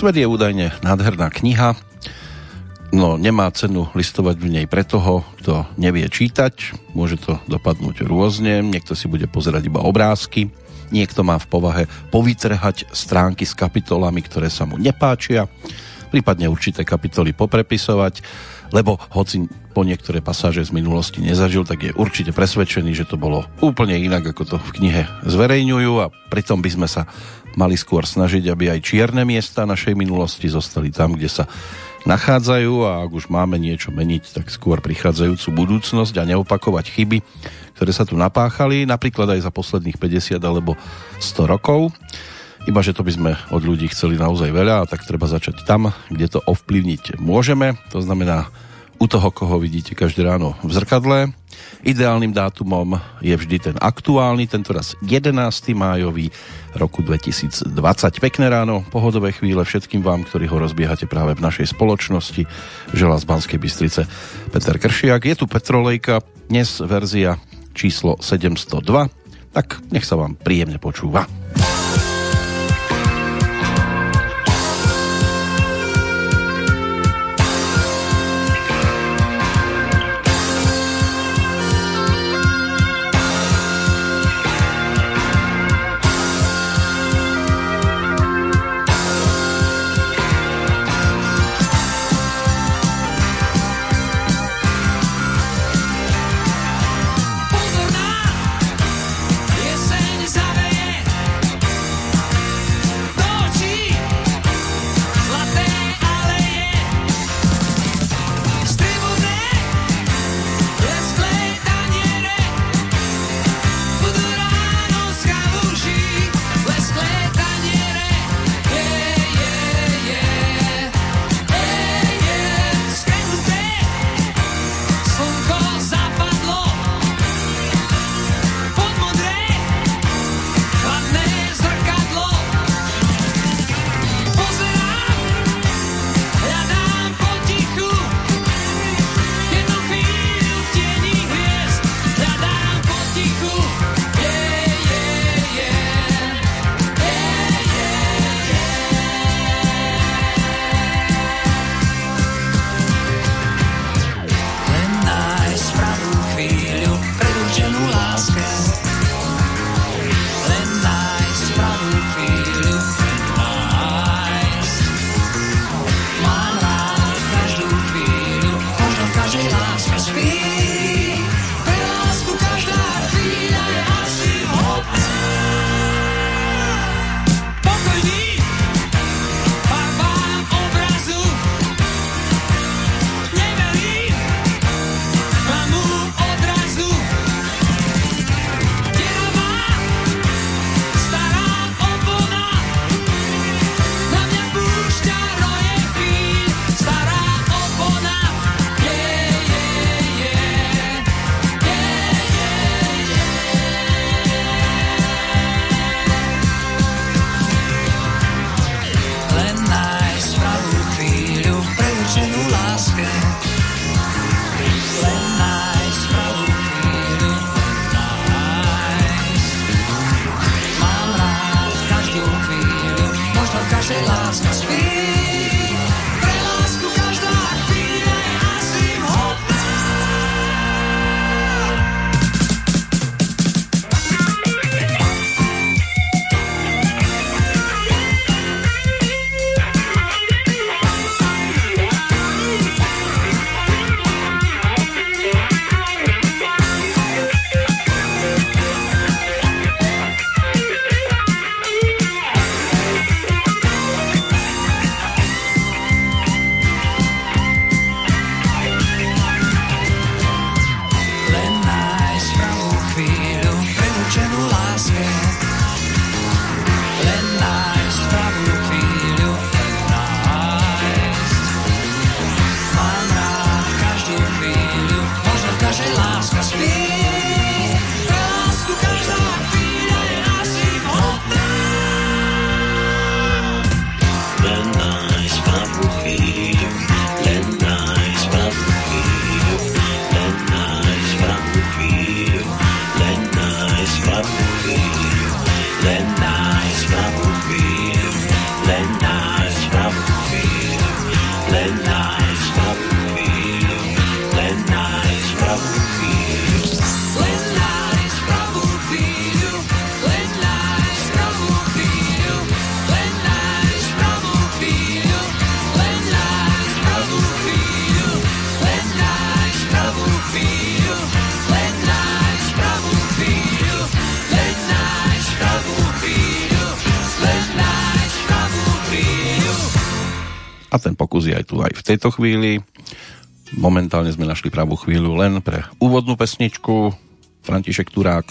Svet je údajne nádherná kniha, no nemá cenu listovať v nej pre toho, kto nevie čítať. Môže to dopadnúť rôzne, niekto si bude pozerať iba obrázky, niekto má v povahe povytrhať stránky s kapitolami, ktoré sa mu nepáčia, prípadne určité kapitoly poprepisovať, lebo hoci po niektoré pasáže z minulosti nezažil, tak je určite presvedčený, že to bolo úplne inak, ako to v knihe zverejňujú a pritom by sme sa mali skôr snažiť, aby aj čierne miesta našej minulosti zostali tam, kde sa nachádzajú a ak už máme niečo meniť, tak skôr prichádzajúcu budúcnosť a neopakovať chyby, ktoré sa tu napáchali, napríklad aj za posledných 50 alebo 100 rokov. Iba, že to by sme od ľudí chceli naozaj veľa tak treba začať tam, kde to ovplyvniť môžeme. To znamená u toho, koho vidíte každé ráno v zrkadle. Ideálnym dátumom je vždy ten aktuálny, tentoraz 11. májový roku 2020. Pekné ráno, pohodové chvíle všetkým vám, ktorí ho rozbiehate práve v našej spoločnosti. Želá z Banskej Bystrice Peter Kršiak. Je tu Petrolejka, dnes verzia číslo 702, tak nech sa vám príjemne počúva. Je aj tu aj v tejto chvíli. Momentálne sme našli pravú chvíľu len pre úvodnú pesničku. František Turák,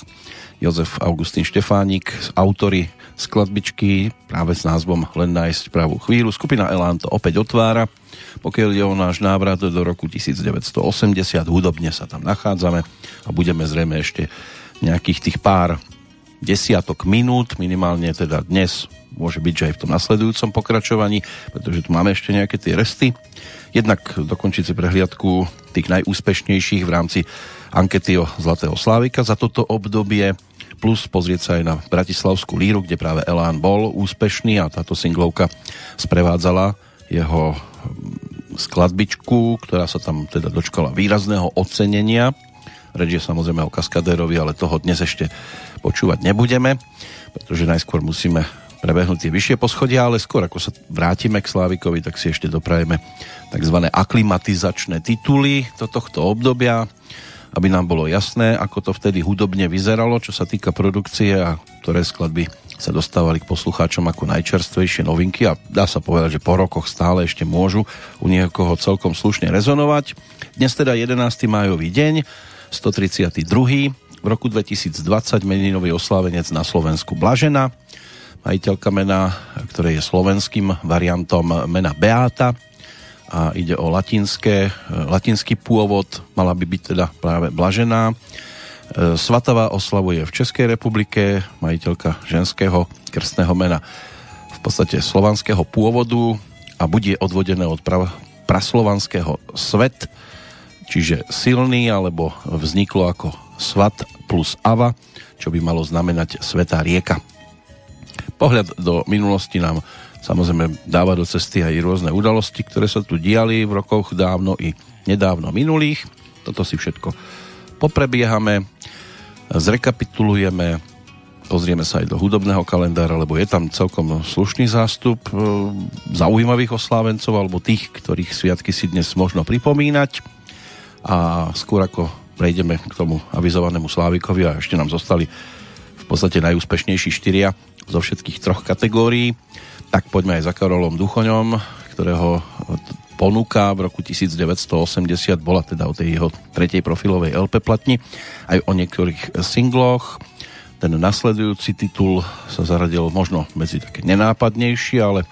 Jozef Augustín Štefánik, autory skladbičky práve s názvom Len nájsť pravú chvíľu. Skupina Elán to opäť otvára. Pokiaľ je o náš návrat do roku 1980, hudobne sa tam nachádzame a budeme zrejme ešte nejakých tých pár desiatok minút, minimálne teda dnes môže byť, že aj v tom nasledujúcom pokračovaní, pretože tu máme ešte nejaké tie resty. Jednak dokončiť si prehliadku tých najúspešnejších v rámci ankety o Zlatého Slávika za toto obdobie, plus pozrieť sa aj na Bratislavskú líru, kde práve Elán bol úspešný a táto singlovka sprevádzala jeho skladbičku, ktorá sa tam teda dočkala výrazného ocenenia. Reč je samozrejme o kaskadérovi, ale toho dnes ešte počúvať nebudeme, pretože najskôr musíme prebehnúť tie vyššie poschodia, ale skôr ako sa vrátime k Slávikovi, tak si ešte doprajeme tzv. aklimatizačné tituly do tohto obdobia, aby nám bolo jasné, ako to vtedy hudobne vyzeralo, čo sa týka produkcie a ktoré skladby sa dostávali k poslucháčom ako najčerstvejšie novinky a dá sa povedať, že po rokoch stále ešte môžu u niekoho celkom slušne rezonovať. Dnes teda 11. májový deň, 132. V roku 2020 meninový oslávenec na Slovensku Blažena, majiteľka mena, ktoré je slovenským variantom mena Beata a ide o latinské, latinský pôvod, mala by byť teda práve Blažená. Svatava oslavuje v Českej republike, majiteľka ženského krstného mena. V podstate slovanského pôvodu a bude odvodené od pra, praslovanského svet, čiže silný, alebo vzniklo ako svat plus ava, čo by malo znamenať svetá rieka. Pohľad do minulosti nám samozrejme dáva do cesty aj rôzne udalosti, ktoré sa tu diali v rokoch dávno i nedávno minulých. Toto si všetko poprebiehame, zrekapitulujeme, pozrieme sa aj do hudobného kalendára, lebo je tam celkom slušný zástup e, zaujímavých oslávencov alebo tých, ktorých sviatky si dnes možno pripomínať. A skôr ako prejdeme k tomu avizovanému Slávikovi a ešte nám zostali v podstate najúspešnejší štyria zo všetkých troch kategórií. Tak poďme aj za Karolom Duchoňom, ktorého ponuka v roku 1980 bola teda o tej jeho tretej profilovej LP platni, aj o niektorých singloch. Ten nasledujúci titul sa zaradil možno medzi také nenápadnejší, ale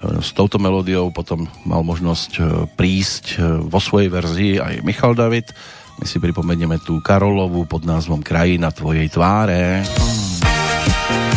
s touto melódiou potom mal možnosť e, prísť e, vo svojej verzii aj Michal David. My si pripomenieme tú Karolovu pod názvom Krajina tvojej tváre. je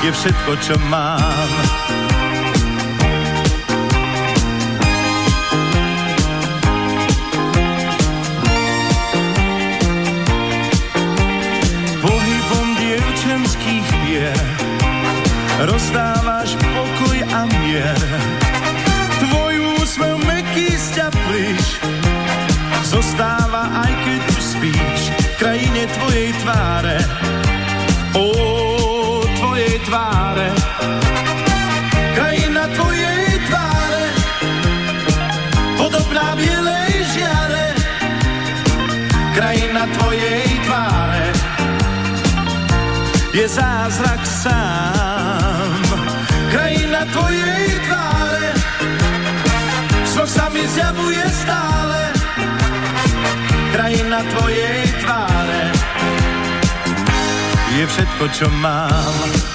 je všetko, čo mám. Zázrak sám. Krajina tvojej tváre, čo sa mi zjavuje stále. Krajina tvojej tváre, je všetko, čo mám.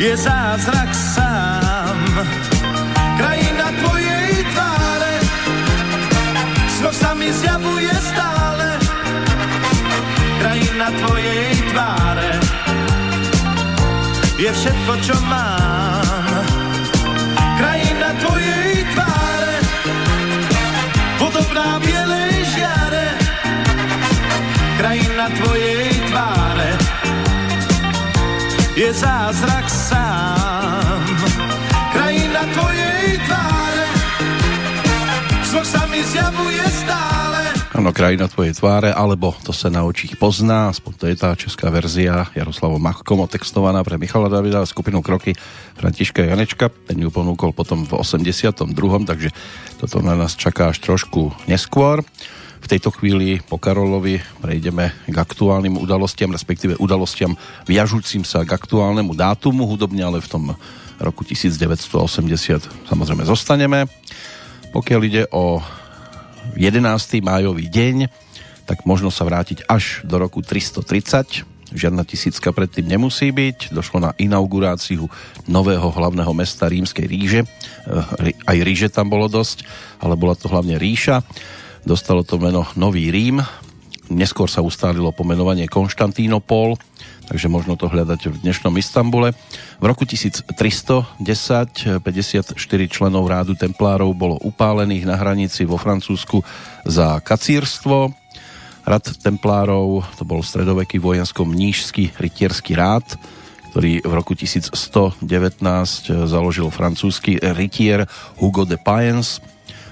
Je zázrak sám. Krajina tvojej tváre snoh sa mi zjavuje stále. Krajina tvojej tváre je všetko, čo mám. Krajina tvojej tváre podobná bielej žiare, krajina tvojej je zázrak sám. Krajina tvojej tváre, zvok sa mi zjavuje stále. Áno, krajina tvojej tváre, alebo to sa na očích pozná, aspoň to je tá česká verzia Jaroslavo Machkom otextovaná pre Michala Davida a skupinu Kroky Františka Janečka. Ten ju ponúkol potom v 82. takže toto na nás čaká až trošku neskôr. Tejto chvíli po Karolovi prejdeme k aktuálnym udalostiam, respektíve udalostiam viažúcim sa k aktuálnemu dátumu, hudobne ale v tom roku 1980 samozrejme zostaneme. Pokiaľ ide o 11. májový deň, tak možno sa vrátiť až do roku 330. Žiadna tisícka predtým nemusí byť. Došlo na inauguráciu nového hlavného mesta rímskej ríže. Eh, aj ríže tam bolo dosť, ale bola to hlavne ríša. Dostalo to meno Nový Rím. Neskôr sa ustálilo pomenovanie Konštantínopol, takže možno to hľadať v dnešnom Istambule. V roku 1310 54 členov rádu templárov bolo upálených na hranici vo Francúzsku za kacírstvo. Rad templárov, to bol stredoveký vojensko-mnížský rytierský rád, ktorý v roku 1119 založil francúzsky rytier Hugo de Payens.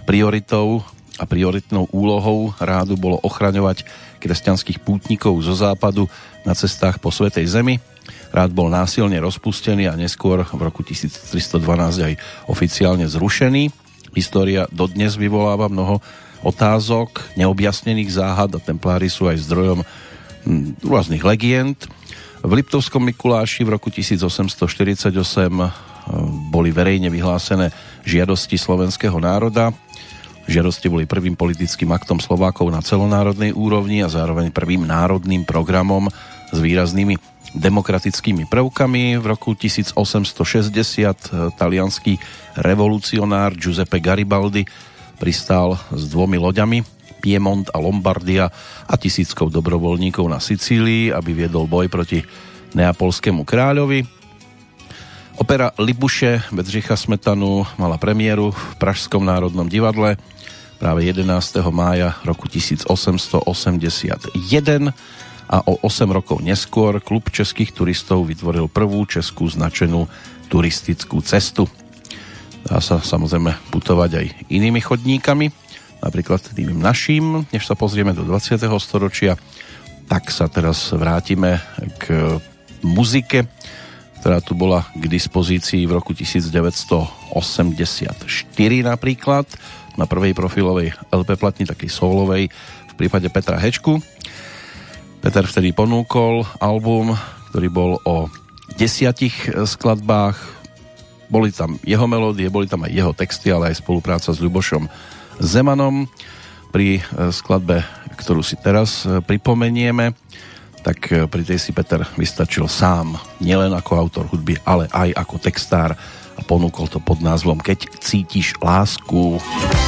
Prioritou a prioritnou úlohou rádu bolo ochraňovať kresťanských pútnikov zo západu na cestách po Svetej Zemi. Rád bol násilne rozpustený a neskôr v roku 1312 aj oficiálne zrušený. História dodnes vyvoláva mnoho otázok, neobjasnených záhad a templári sú aj zdrojom hm, rôznych legend. V Liptovskom Mikuláši v roku 1848 hm, boli verejne vyhlásené žiadosti slovenského národa Žiadosti boli prvým politickým aktom Slovákov na celonárodnej úrovni a zároveň prvým národným programom s výraznými demokratickými prvkami. V roku 1860 talianský revolucionár Giuseppe Garibaldi pristál s dvomi loďami Piemont a Lombardia a tisíckou dobrovoľníkov na Sicílii, aby viedol boj proti neapolskému kráľovi. Opera Libuše Bedřicha Smetanu mala premiéru v Pražskom národnom divadle práve 11. mája roku 1881 a o 8 rokov neskôr klub českých turistov vytvoril prvú českú značenú turistickú cestu. Dá sa samozrejme putovať aj inými chodníkami, napríklad tým naším. Než sa pozrieme do 20. storočia, tak sa teraz vrátime k muzike, ktorá tu bola k dispozícii v roku 1984 napríklad na prvej profilovej LP platni, takej solovej, v prípade Petra Hečku. Peter vtedy ponúkol album, ktorý bol o desiatich skladbách. Boli tam jeho melódie, boli tam aj jeho texty, ale aj spolupráca s Ľubošom Zemanom. Pri e, skladbe, ktorú si teraz e, pripomenieme, tak e, pri tej si Peter vystačil sám, nielen ako autor hudby, ale aj ako textár a ponúkol to pod názvom Keď cítiš lásku. poznať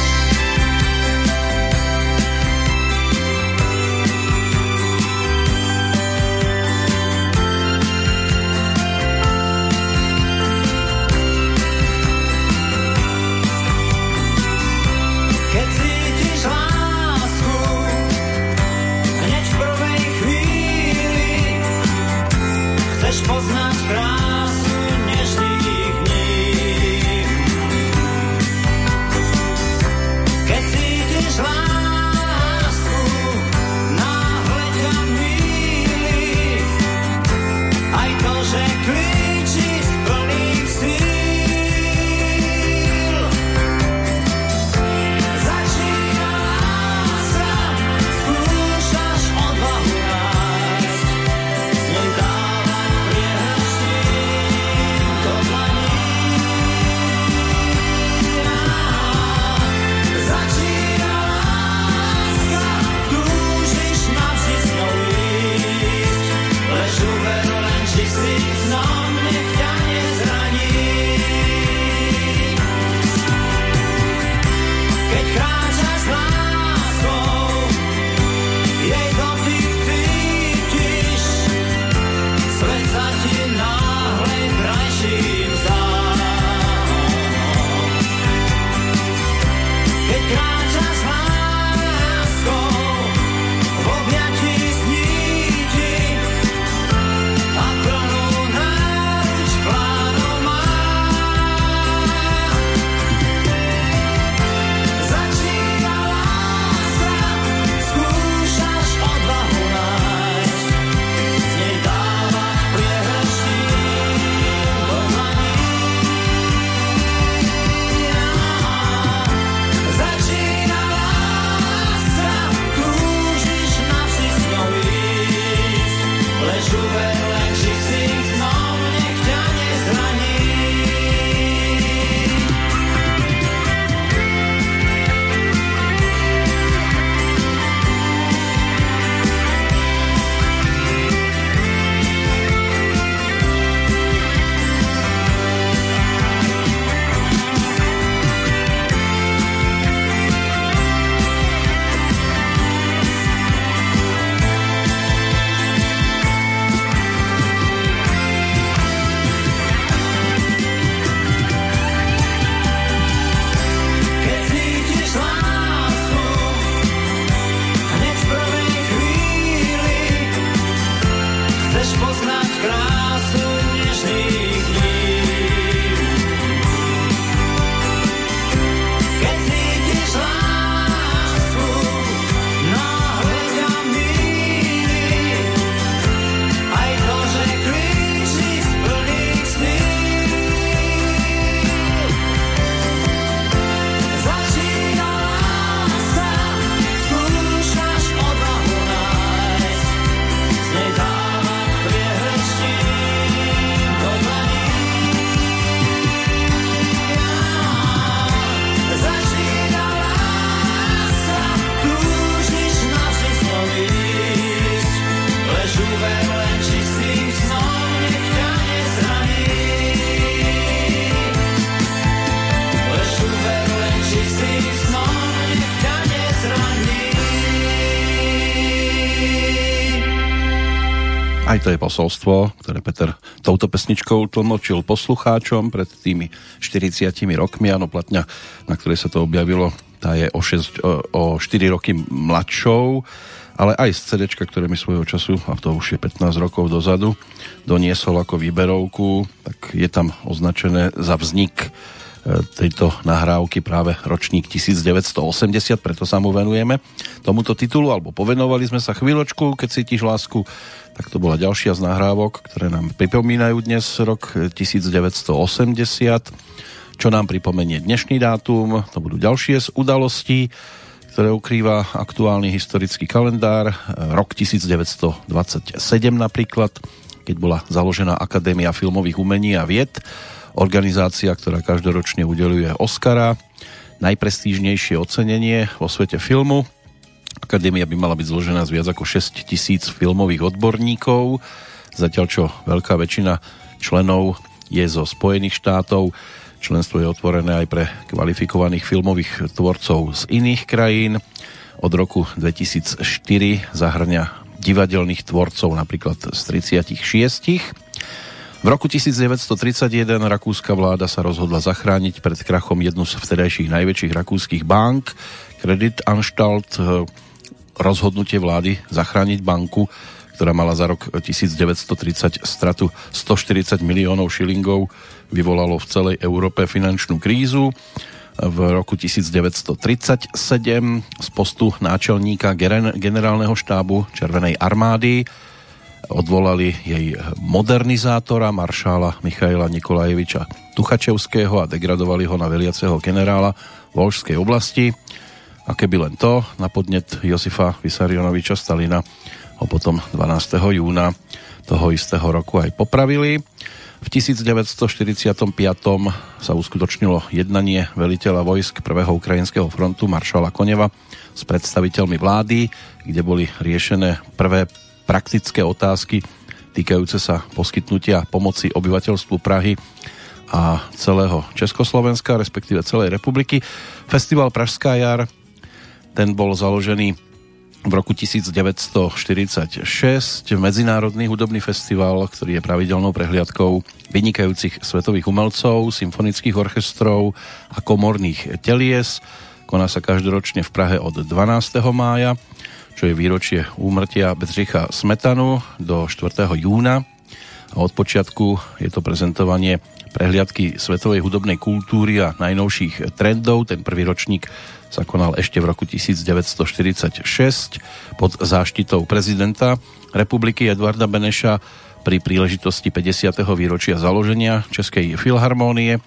krásy nežných Chceš poznať krásu nežných Aj to je posolstvo, ktoré Peter touto pesničkou tlmočil poslucháčom pred tými 40 rokmi. Áno, platňa, na ktorej sa to objavilo, tá je o, 6, o, o 4 roky mladšou, ale aj z CD, ktoré mi svojho času, a to už je 15 rokov dozadu, doniesol ako výberovku, tak je tam označené za vznik tejto nahrávky práve ročník 1980, preto sa mu venujeme tomuto titulu, alebo povenovali sme sa chvíľočku, keď cítiš lásku tak to bola ďalšia z nahrávok, ktoré nám pripomínajú dnes rok 1980. Čo nám pripomenie dnešný dátum, to budú ďalšie z udalostí, ktoré ukrýva aktuálny historický kalendár. Rok 1927 napríklad, keď bola založená Akadémia filmových umení a vied, organizácia, ktorá každoročne udeluje Oscara, najprestížnejšie ocenenie vo svete filmu – Akadémia by mala byť zložená z viac ako 6 tisíc filmových odborníkov, zatiaľ čo veľká väčšina členov je zo Spojených štátov. Členstvo je otvorené aj pre kvalifikovaných filmových tvorcov z iných krajín. Od roku 2004 zahrňa divadelných tvorcov napríklad z 36. V roku 1931 rakúska vláda sa rozhodla zachrániť pred krachom jednu z vtedajších najväčších rakúskych bank, Credit Anstalt rozhodnutie vlády zachrániť banku, ktorá mala za rok 1930 stratu 140 miliónov šilingov, vyvolalo v celej Európe finančnú krízu. V roku 1937 z postu náčelníka generálneho štábu Červenej armády odvolali jej modernizátora, maršála Michaila Nikolajeviča Tuchačevského a degradovali ho na veliaceho generála Volžskej oblasti. A keby len to, na podnet Josifa Vysarionoviča Stalina ho potom 12. júna toho istého roku aj popravili. V 1945. sa uskutočnilo jednanie veliteľa vojsk prvého ukrajinského frontu maršala Koneva s predstaviteľmi vlády, kde boli riešené prvé praktické otázky týkajúce sa poskytnutia pomoci obyvateľstvu Prahy a celého Československa, respektíve celej republiky. Festival Pražská jar ten bol založený v roku 1946 Medzinárodný hudobný festival, ktorý je pravidelnou prehliadkou vynikajúcich svetových umelcov, symfonických orchestrov a komorných telies. Koná sa každoročne v Prahe od 12. mája, čo je výročie úmrtia Bedřicha Smetanu do 4. júna. A od počiatku je to prezentovanie prehliadky svetovej hudobnej kultúry a najnovších trendov. Ten prvý ročník sa konal ešte v roku 1946 pod záštitou prezidenta republiky Eduarda Beneša pri príležitosti 50. výročia založenia Českej filharmónie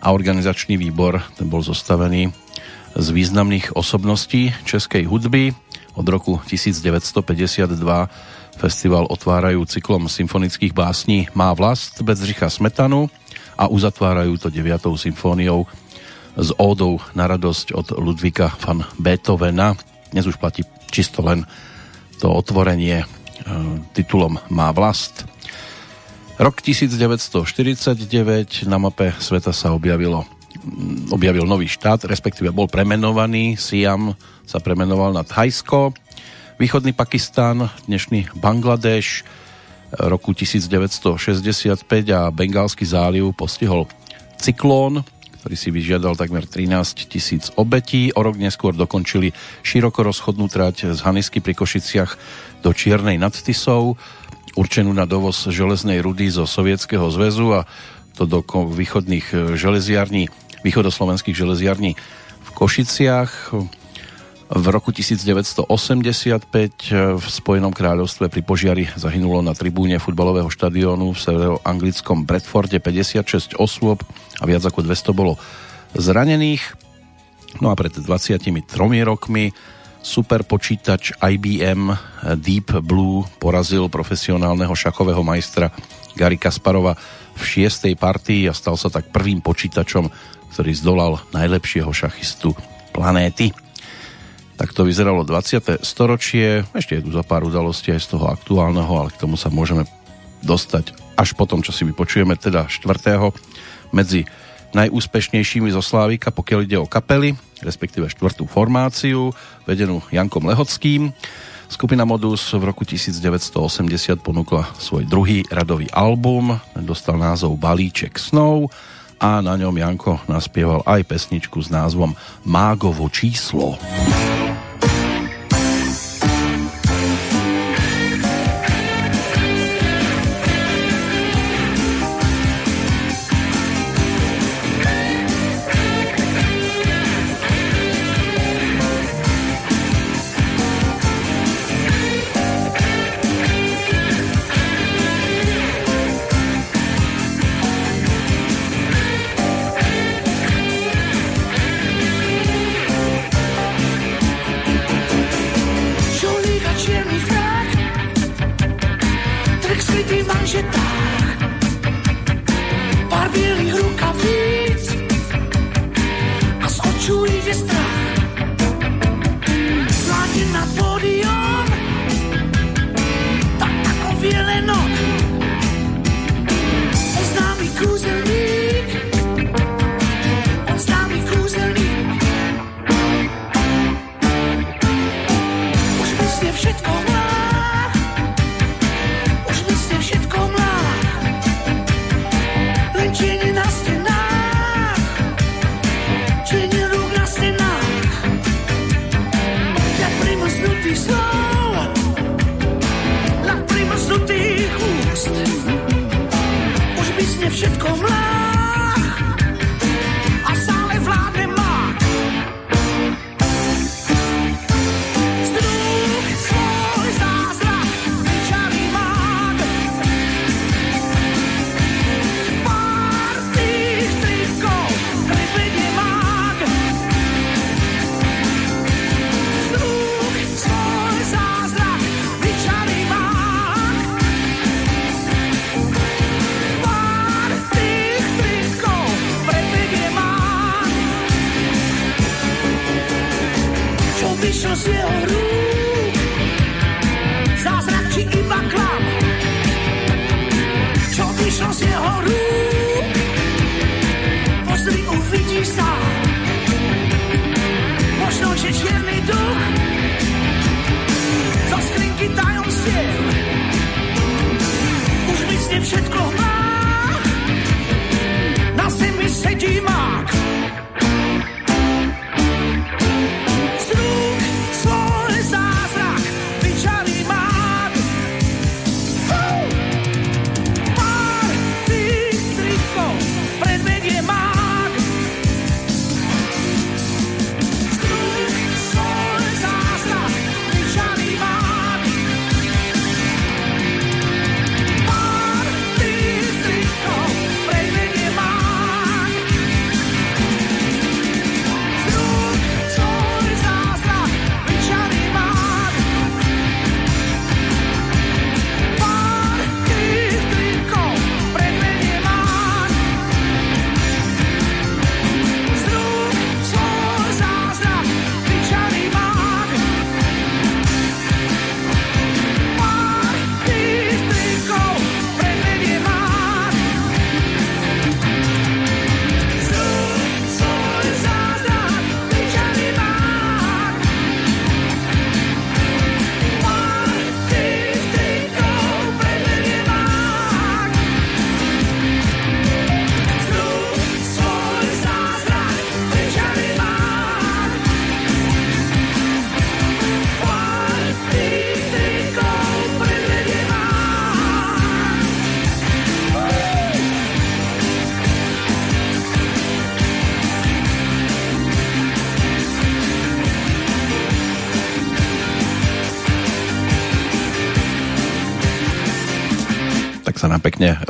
a organizačný výbor ten bol zostavený z významných osobností českej hudby. Od roku 1952 festival otvárajú cyklom symfonických básní Má vlast Bedřicha Smetanu a uzatvárajú to 9. symfóniou s ódou na radosť od Ludvika van Beethovena. Dnes už platí čisto len to otvorenie e, titulom Má vlast. Rok 1949 na mape sveta sa objavilo objavil nový štát, respektíve bol premenovaný. Siam sa premenoval na Thajsko. Východný Pakistan, dnešný Bangladeš, roku 1965 a Bengálsky záliv postihol cyklón, ktorý si vyžiadal takmer 13 tisíc obetí. O rok neskôr dokončili široko rozchodnú trať z Hanisky pri Košiciach do Čiernej nad Tisou, určenú na dovoz železnej rudy zo Sovietskeho zväzu a to do východných železiarní, východoslovenských železiarní v Košiciach. V roku 1985 v Spojenom kráľovstve pri požiari zahynulo na tribúne futbalového štadiónu v severoanglickom Bradforde 56 osôb a viac ako 200 bolo zranených. No a pred 23 rokmi super počítač IBM Deep Blue porazil profesionálneho šachového majstra Gary Kasparova v šiestej partii a stal sa tak prvým počítačom, ktorý zdolal najlepšieho šachistu planéty. Tak to vyzeralo 20. storočie, ešte je tu za pár udalostí aj z toho aktuálneho, ale k tomu sa môžeme dostať až potom, čo si vypočujeme teda 4. medzi najúspešnejšími zo Slávika, pokiaľ ide o kapely, respektíve štvrtú formáciu, vedenú Jankom Lehockým. Skupina Modus v roku 1980 ponúkla svoj druhý radový album, dostal názov Balíček snov a na ňom Janko naspieval aj pesničku s názvom Mágovo číslo.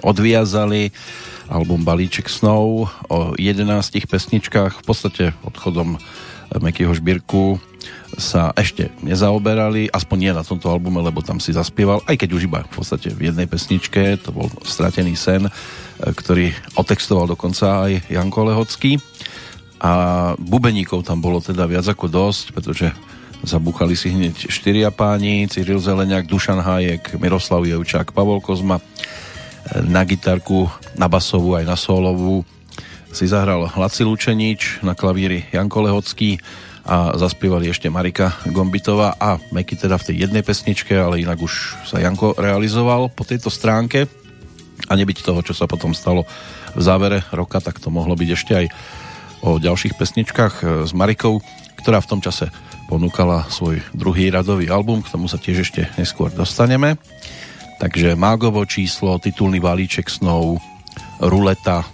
Odviazali album Balíček snov o 11 pesničkách. V podstate odchodom Mekyho Žbírku sa ešte nezaoberali, aspoň nie na tomto albume, lebo tam si zaspieval, aj keď už iba v podstate v jednej pesničke, to bol Stratený sen, ktorý otextoval dokonca aj Janko Lehocký. A bubeníkov tam bolo teda viac ako dosť, pretože zabúchali si hneď štyria páni, Cyril Zeleniak, Dušan Hájek, Miroslav Jevčák, Pavol Kozma, na gitarku, na basovú aj na solovú si zahral Laci Lučenič, na klavíri Janko Lehocký a zaspievali ešte Marika Gombitová a Meky teda v tej jednej pesničke, ale inak už sa Janko realizoval po tejto stránke a nebyť toho, čo sa potom stalo v závere roka, tak to mohlo byť ešte aj o ďalších pesničkách e, s Marikou, ktorá v tom čase ponúkala svoj druhý radový album, k tomu sa tiež ešte neskôr dostaneme. Takže Mágovo číslo, titulný balíček snov, Ruleta, e,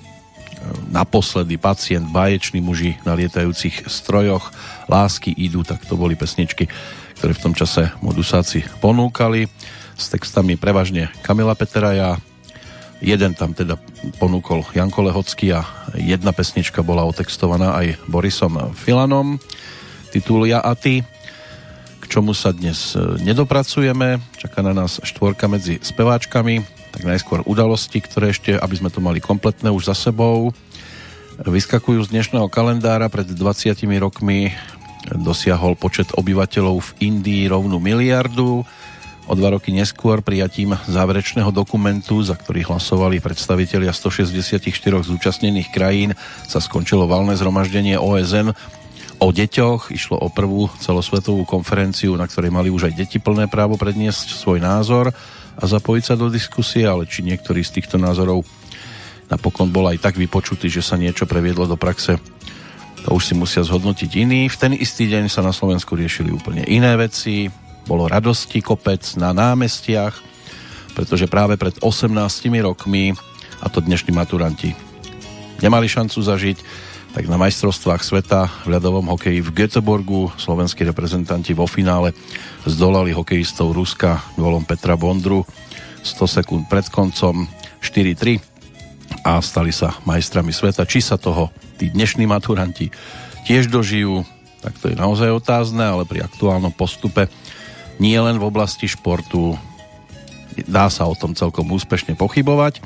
Naposledy, Pacient, Báječný muži na lietajúcich strojoch, Lásky idú, tak to boli pesničky, ktoré v tom čase modusáci ponúkali. S textami prevažne Kamila Peteraja, jeden tam teda ponúkol Janko Lehocký a jedna pesnička bola otextovaná aj Borisom Filanom, titul Ja a ty, čomu sa dnes e, nedopracujeme, čaká na nás štvorka medzi speváčkami, tak najskôr udalosti, ktoré ešte, aby sme to mali kompletné už za sebou, vyskakujú z dnešného kalendára. Pred 20 rokmi dosiahol počet obyvateľov v Indii rovnú miliardu. O dva roky neskôr prijatím záverečného dokumentu, za ktorý hlasovali predstavitelia 164 zúčastnených krajín, sa skončilo valné zhromaždenie OSN o deťoch. Išlo o prvú celosvetovú konferenciu, na ktorej mali už aj deti plné právo predniesť svoj názor a zapojiť sa do diskusie, ale či niektorý z týchto názorov napokon bol aj tak vypočutý, že sa niečo previedlo do praxe, to už si musia zhodnotiť iní. V ten istý deň sa na Slovensku riešili úplne iné veci. Bolo radosti kopec na námestiach, pretože práve pred 18 rokmi, a to dnešní maturanti nemali šancu zažiť, tak na majstrovstvách sveta v ľadovom hokeji v Göteborgu slovenskí reprezentanti vo finále zdolali hokejistov Ruska golom Petra Bondru 100 sekúnd pred koncom 4-3 a stali sa majstrami sveta. Či sa toho tí dnešní maturanti tiež dožijú, tak to je naozaj otázne, ale pri aktuálnom postupe nie len v oblasti športu dá sa o tom celkom úspešne pochybovať.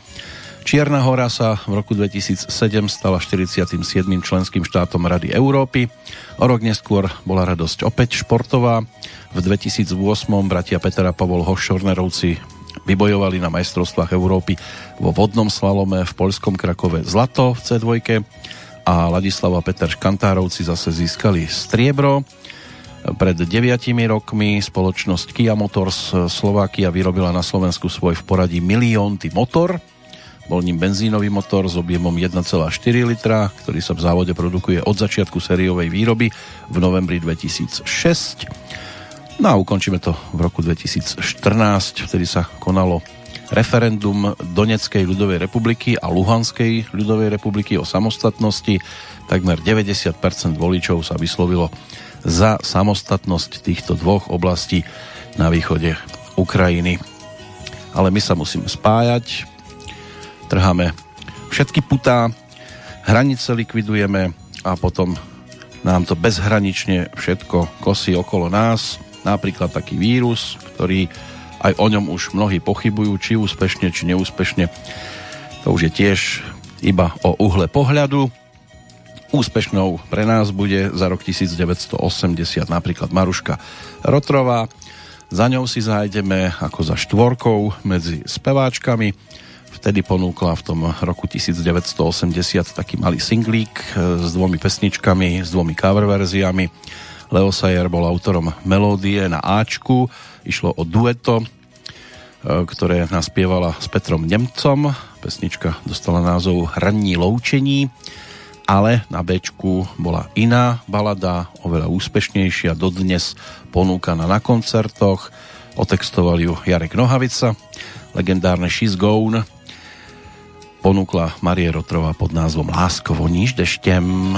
Čierna hora sa v roku 2007 stala 47. členským štátom Rady Európy. O rok neskôr bola radosť opäť športová. V 2008 bratia Peter a Pavol Hošornerovci vybojovali na majstrovstvách Európy vo vodnom slalome v poľskom Krakove zlato v C2 a Ladislava Peter Škantárovci zase získali striebro. Pred 9 rokmi spoločnosť Kia Motors Slovakia vyrobila na Slovensku svoj v poradí miliónty motor. Bol ním benzínový motor s objemom 1,4 litra, ktorý sa v závode produkuje od začiatku sériovej výroby v novembri 2006. No a ukončíme to v roku 2014, vtedy sa konalo referendum Doneckej ľudovej republiky a Luhanskej ľudovej republiky o samostatnosti. Takmer 90% voličov sa vyslovilo za samostatnosť týchto dvoch oblastí na východe Ukrajiny. Ale my sa musíme spájať, trháme všetky putá, hranice likvidujeme a potom nám to bezhranične všetko kosí okolo nás. Napríklad taký vírus, ktorý aj o ňom už mnohí pochybujú, či úspešne, či neúspešne. To už je tiež iba o uhle pohľadu. Úspešnou pre nás bude za rok 1980 napríklad Maruška Rotrová. Za ňou si zájdeme ako za štvorkou medzi speváčkami. Vtedy ponúkla v tom roku 1980 taký malý singlík s dvomi pesničkami, s dvomi cover verziami. Leo Sayer bol autorom melódie na Ačku, Išlo o dueto, e, ktoré naspievala s Petrom Nemcom. Pesnička dostala názov Hranní loučení, ale na Bčku bola iná balada, oveľa úspešnejšia, dodnes ponúkaná na koncertoch. Otextoval ju Jarek Nohavica, legendárne She's Gone ponúkla Marie Rotrova pod názvom Lásko voníš deštem.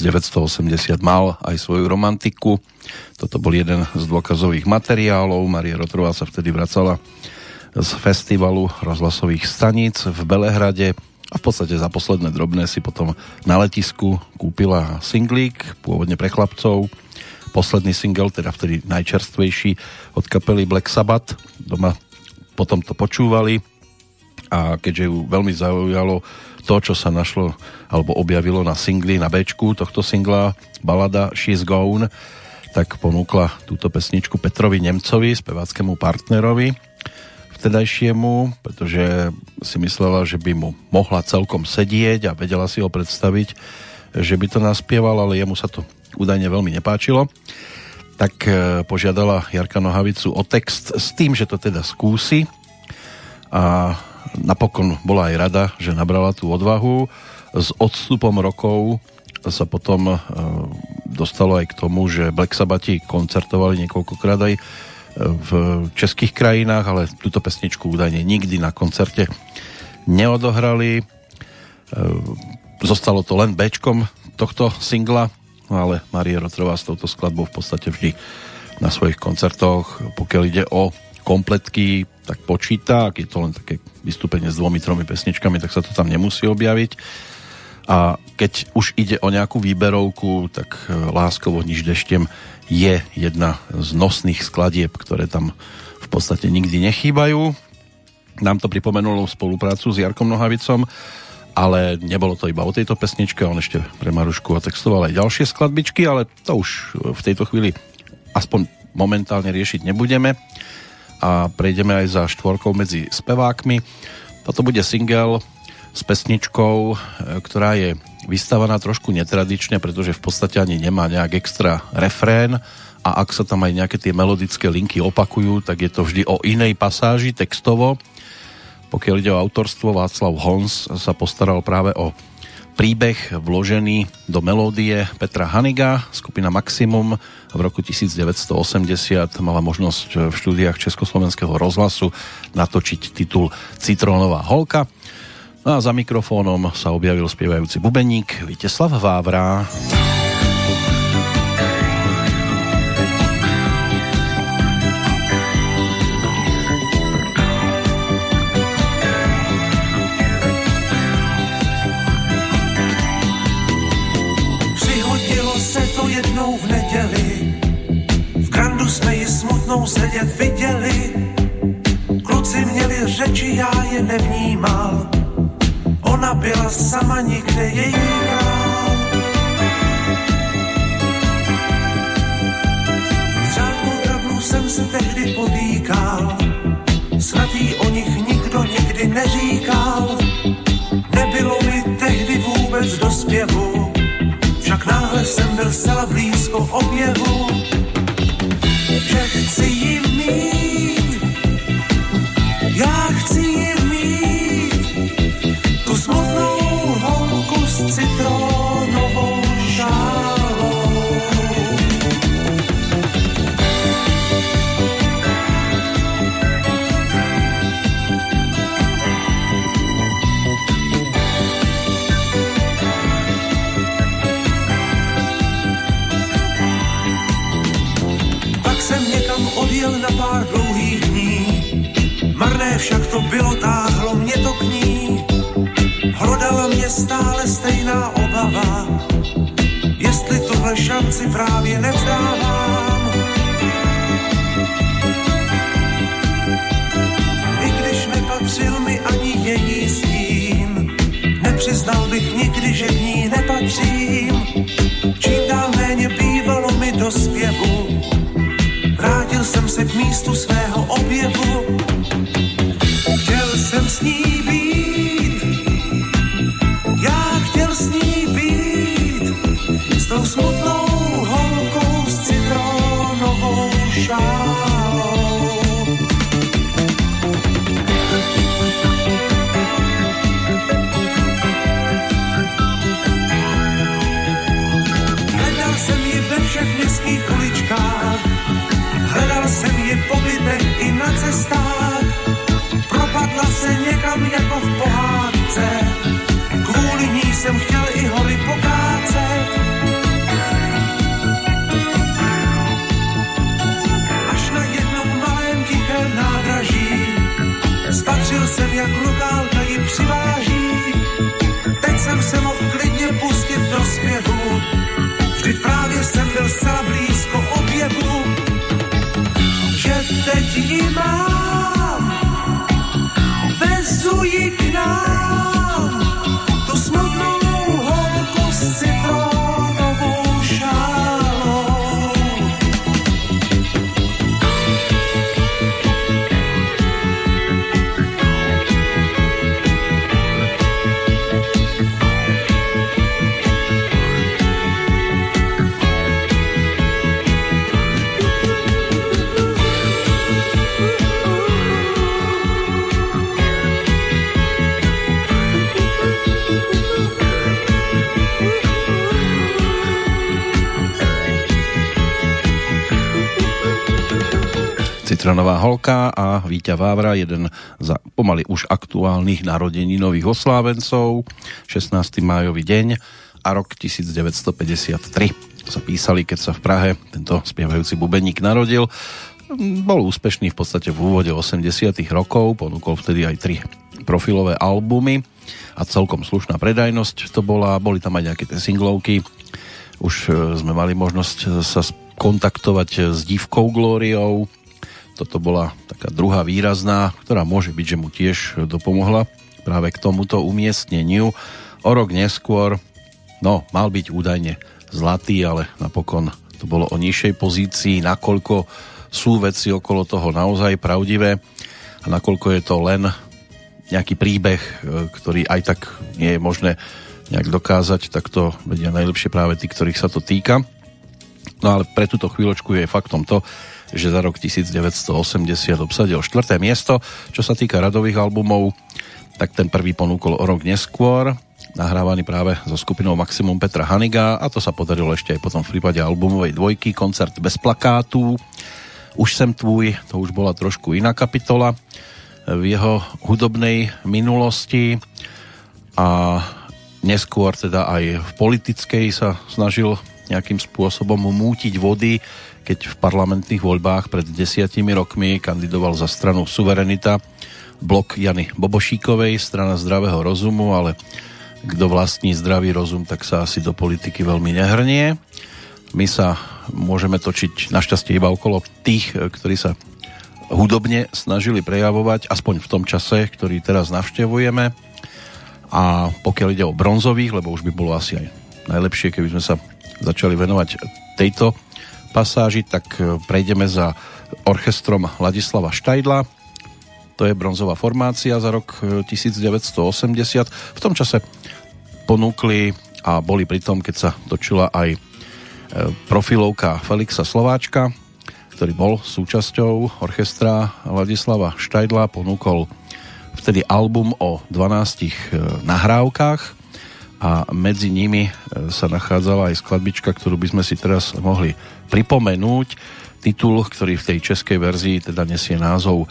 1980 mal aj svoju romantiku. Toto bol jeden z dôkazových materiálov. Maria Rotrová sa vtedy vracala z festivalu rozhlasových staníc v Belehrade a v podstate za posledné drobné si potom na letisku kúpila singlík, pôvodne pre chlapcov. Posledný single, teda vtedy najčerstvejší od kapely Black Sabbath. Doma potom to počúvali a keďže ju veľmi zaujalo to, čo sa našlo alebo objavilo na singli, na bečku tohto singla, balada She's Gone, tak ponúkla túto pesničku Petrovi Nemcovi, speváckému partnerovi vtedajšiemu, pretože si myslela, že by mu mohla celkom sedieť a vedela si ho predstaviť, že by to naspieval, ale jemu sa to údajne veľmi nepáčilo. Tak e, požiadala Jarka Nohavicu o text s tým, že to teda skúsi a napokon bola aj rada, že nabrala tú odvahu. S odstupom rokov sa potom e, dostalo aj k tomu, že Black Sabbathi koncertovali niekoľkokrát aj v českých krajinách, ale túto pesničku údajne nikdy na koncerte neodohrali. E, zostalo to len Bčkom tohto singla, ale Marie Rotrová s touto skladbou v podstate vždy na svojich koncertoch, pokiaľ ide o kompletky, tak počíta, ak je to len také vystúpenie s dvomi, tromi pesničkami, tak sa to tam nemusí objaviť. A keď už ide o nejakú výberovku, tak e, Láskovo nič deštem je jedna z nosných skladieb, ktoré tam v podstate nikdy nechýbajú. Nám to pripomenulo spoluprácu s Jarkom Nohavicom, ale nebolo to iba o tejto pesničke, on ešte pre Marušku otextoval aj ďalšie skladbičky, ale to už v tejto chvíli aspoň momentálne riešiť nebudeme a prejdeme aj za štvorkou medzi spevákmi. Toto bude single s pesničkou, e, ktorá je vystavaná trošku netradične, pretože v podstate ani nemá nejak extra refrén a ak sa tam aj nejaké tie melodické linky opakujú, tak je to vždy o inej pasáži textovo. Pokiaľ ide o autorstvo, Václav Hons sa postaral práve o príbeh vložený do melódie Petra Haniga. Skupina Maximum v roku 1980 mala možnosť v štúdiách Československého rozhlasu natočiť titul Citrónová holka. No a za mikrofónom sa objavil spievajúci bubeník Viteslav Vávra. Smutnou sedět viděli. Kluci měli řeči, já je nevnímal Ona byla sama nikde její král. Řádnou jsem se tehdy potýkal, snad jí o nich nikdo nikdy neříkal. Nebylo mi tehdy vůbec do zpěvu, však náhle jsem byl zcela blízko objevu, že chci však to bylo, táhlo mě to k ní Hrodala mě stále stejná obava, jestli tuhle šanci právě nevzdávám. I když nepatřil mi ani její stín, nepřiznal bych nikdy, že v ní nepatřím. Čím dál méně bývalo mi do zpěvu, vrátil jsem se k místu svého objevu. Chtěl jsem jak lokálka ji přiváží. Teď jsem se mohl klidně pustit do zpěvu. Vždyť právě jsem byl zcela blízko objevu, že teď ji mám, vezu ji k nám, Citronová holka a Víťa Vávra, jeden za pomaly už aktuálnych narodení nových oslávencov, 16. májový deň a rok 1953 sa písali, keď sa v Prahe tento spievajúci bubeník narodil. Bol úspešný v podstate v úvode 80 rokov, ponúkol vtedy aj tri profilové albumy a celkom slušná predajnosť to bola, boli tam aj nejaké tie singlovky. Už e, sme mali možnosť sa kontaktovať s dívkou Glóriou, toto bola taká druhá výrazná, ktorá môže byť, že mu tiež dopomohla práve k tomuto umiestneniu. O rok neskôr, no, mal byť údajne zlatý, ale napokon to bolo o nižšej pozícii, nakoľko sú veci okolo toho naozaj pravdivé a nakoľko je to len nejaký príbeh, e, ktorý aj tak nie je možné nejak dokázať, tak to vedia najlepšie práve tí, ktorých sa to týka. No ale pre túto chvíľočku je faktom to, že za rok 1980 obsadil štvrté miesto. Čo sa týka radových albumov, tak ten prvý ponúkol o rok neskôr, nahrávaný práve so skupinou Maximum Petra Haniga a to sa podarilo ešte aj potom v prípade albumovej dvojky, koncert bez plakátu. Už sem tvůj, to už bola trošku iná kapitola v jeho hudobnej minulosti a neskôr teda aj v politickej sa snažil nejakým spôsobom mútiť vody keď v parlamentných voľbách pred desiatimi rokmi kandidoval za stranu Suverenita blok Jany Bobošíkovej, strana zdravého rozumu, ale kto vlastní zdravý rozum, tak sa asi do politiky veľmi nehrnie. My sa môžeme točiť našťastie iba okolo tých, ktorí sa hudobne snažili prejavovať, aspoň v tom čase, ktorý teraz navštevujeme. A pokiaľ ide o bronzových, lebo už by bolo asi aj najlepšie, keby sme sa začali venovať tejto pasáži, tak e, prejdeme za orchestrom Ladislava Štajdla. To je bronzová formácia za rok 1980. E, v tom čase ponúkli a boli pri tom, keď sa točila aj e, profilovka Felixa Slováčka, ktorý bol súčasťou orchestra Ladislava Štajdla, ponúkol vtedy album o 12 nahrávkach a medzi nimi e, sa nachádzala aj skladbička, ktorú by sme si teraz mohli pripomenúť. Titul, ktorý v tej českej verzii teda nesie názov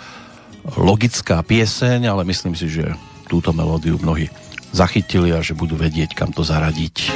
Logická pieseň, ale myslím si, že túto melódiu mnohí zachytili a že budú vedieť, kam to zaradiť.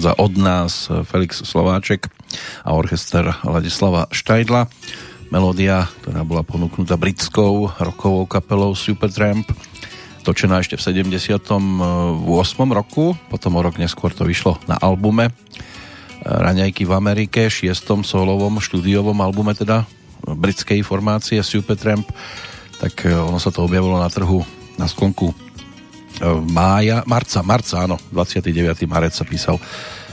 Vychádza od nás Felix Slováček a orchester Ladislava Štajdla. Melódia, ktorá bola ponúknutá britskou rokovou kapelou Supertramp, točená ešte v 78. roku, potom o rok neskôr to vyšlo na albume Raňajky v Amerike, šiestom solovom štúdiovom albume teda britskej formácie Supertramp, tak e, ono sa to objavilo na trhu na sklonku e, mája, marca, marca, áno, 29. marec sa písal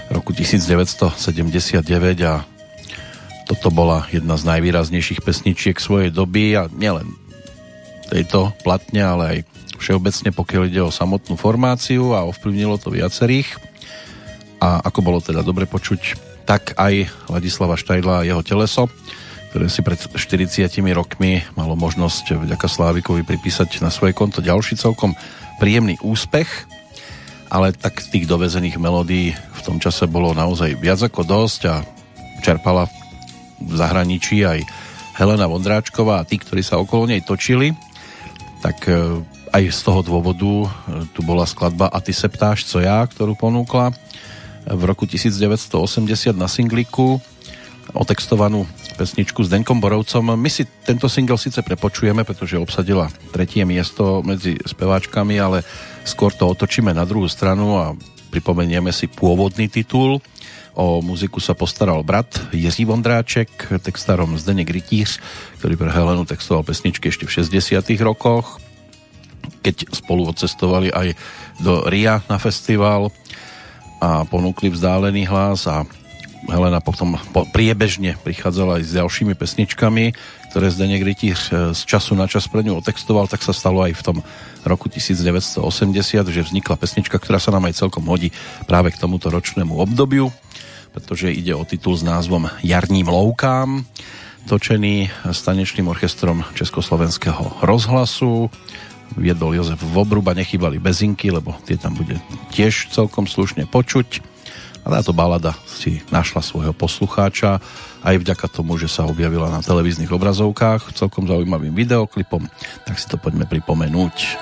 roku 1979 a toto bola jedna z najvýraznejších pesničiek svojej doby a nielen tejto platne, ale aj všeobecne, pokiaľ ide o samotnú formáciu a ovplyvnilo to viacerých a ako bolo teda dobre počuť, tak aj Ladislava Štajdla a jeho teleso, ktoré si pred 40 rokmi malo možnosť vďaka Slávikovi pripísať na svoje konto ďalší celkom príjemný úspech, ale tak tých dovezených melódií v tom čase bolo naozaj viac ako dosť a čerpala v zahraničí aj Helena Vondráčková a tí, ktorí sa okolo nej točili, tak e, aj z toho dôvodu e, tu bola skladba A ty se ptáš, co ja, ktorú ponúkla v roku 1980 na singliku otextovanú pesničku s Denkom Borovcom. My si tento single síce prepočujeme, pretože obsadila tretie miesto medzi speváčkami, ale skôr to otočíme na druhú stranu a pripomenieme si pôvodný titul. O muziku sa postaral brat Jiří Vondráček, textárom Zdeněk Rytíř, ktorý pre Helenu textoval pesničky ešte v 60 rokoch, keď spolu odcestovali aj do Ria na festival a ponúkli vzdálený hlas a Helena potom priebežne prichádzala aj s ďalšími pesničkami, ktoré Zdeněk Rytíř e, z času na čas pre ňu otextoval, tak sa stalo aj v tom roku 1980, že vznikla pesnička, ktorá sa nám aj celkom hodí práve k tomuto ročnému obdobiu, pretože ide o titul s názvom Jarním loukám, točený stanečným orchestrom Československého rozhlasu viedol Jozef Vobruba, nechybali bezinky, lebo tie tam bude tiež celkom slušne počuť. A táto balada si našla svojho poslucháča aj vďaka tomu, že sa objavila na televíznych obrazovkách celkom zaujímavým videoklipom, tak si to poďme pripomenúť.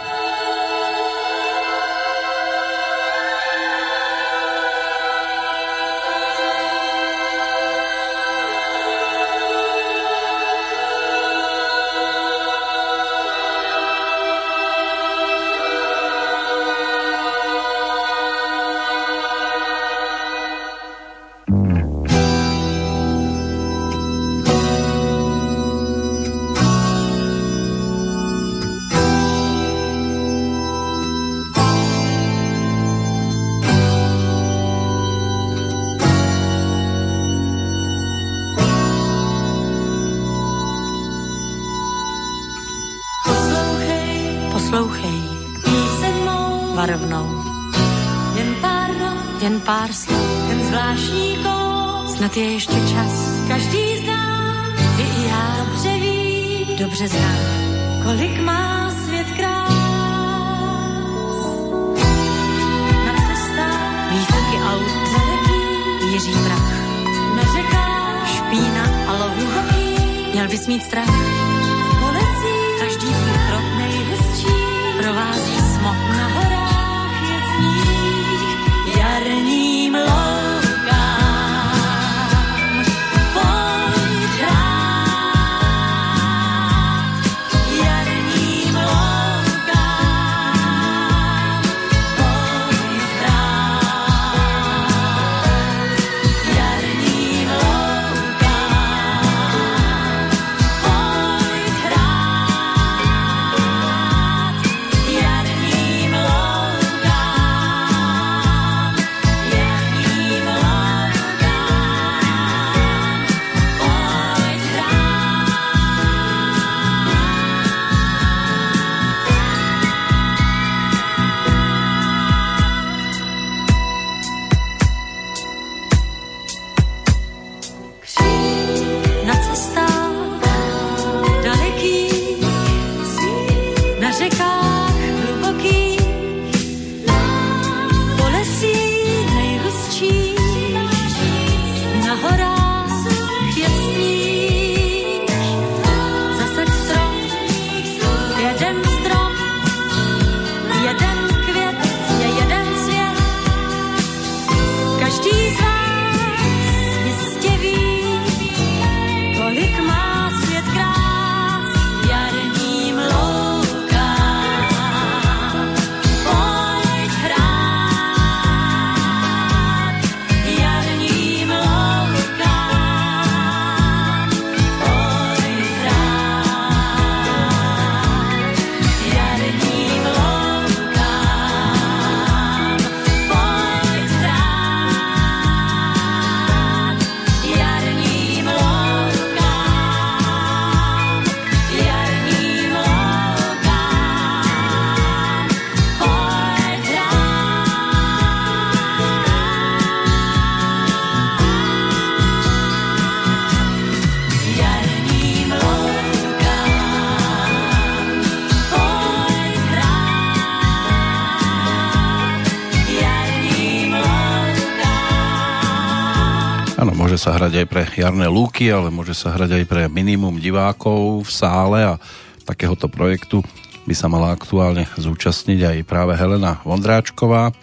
Hrať aj pre jarné lúky, ale môže sa hrať aj pre minimum divákov v sále a takéhoto projektu by sa mala aktuálne zúčastniť aj práve Helena Vondráčková.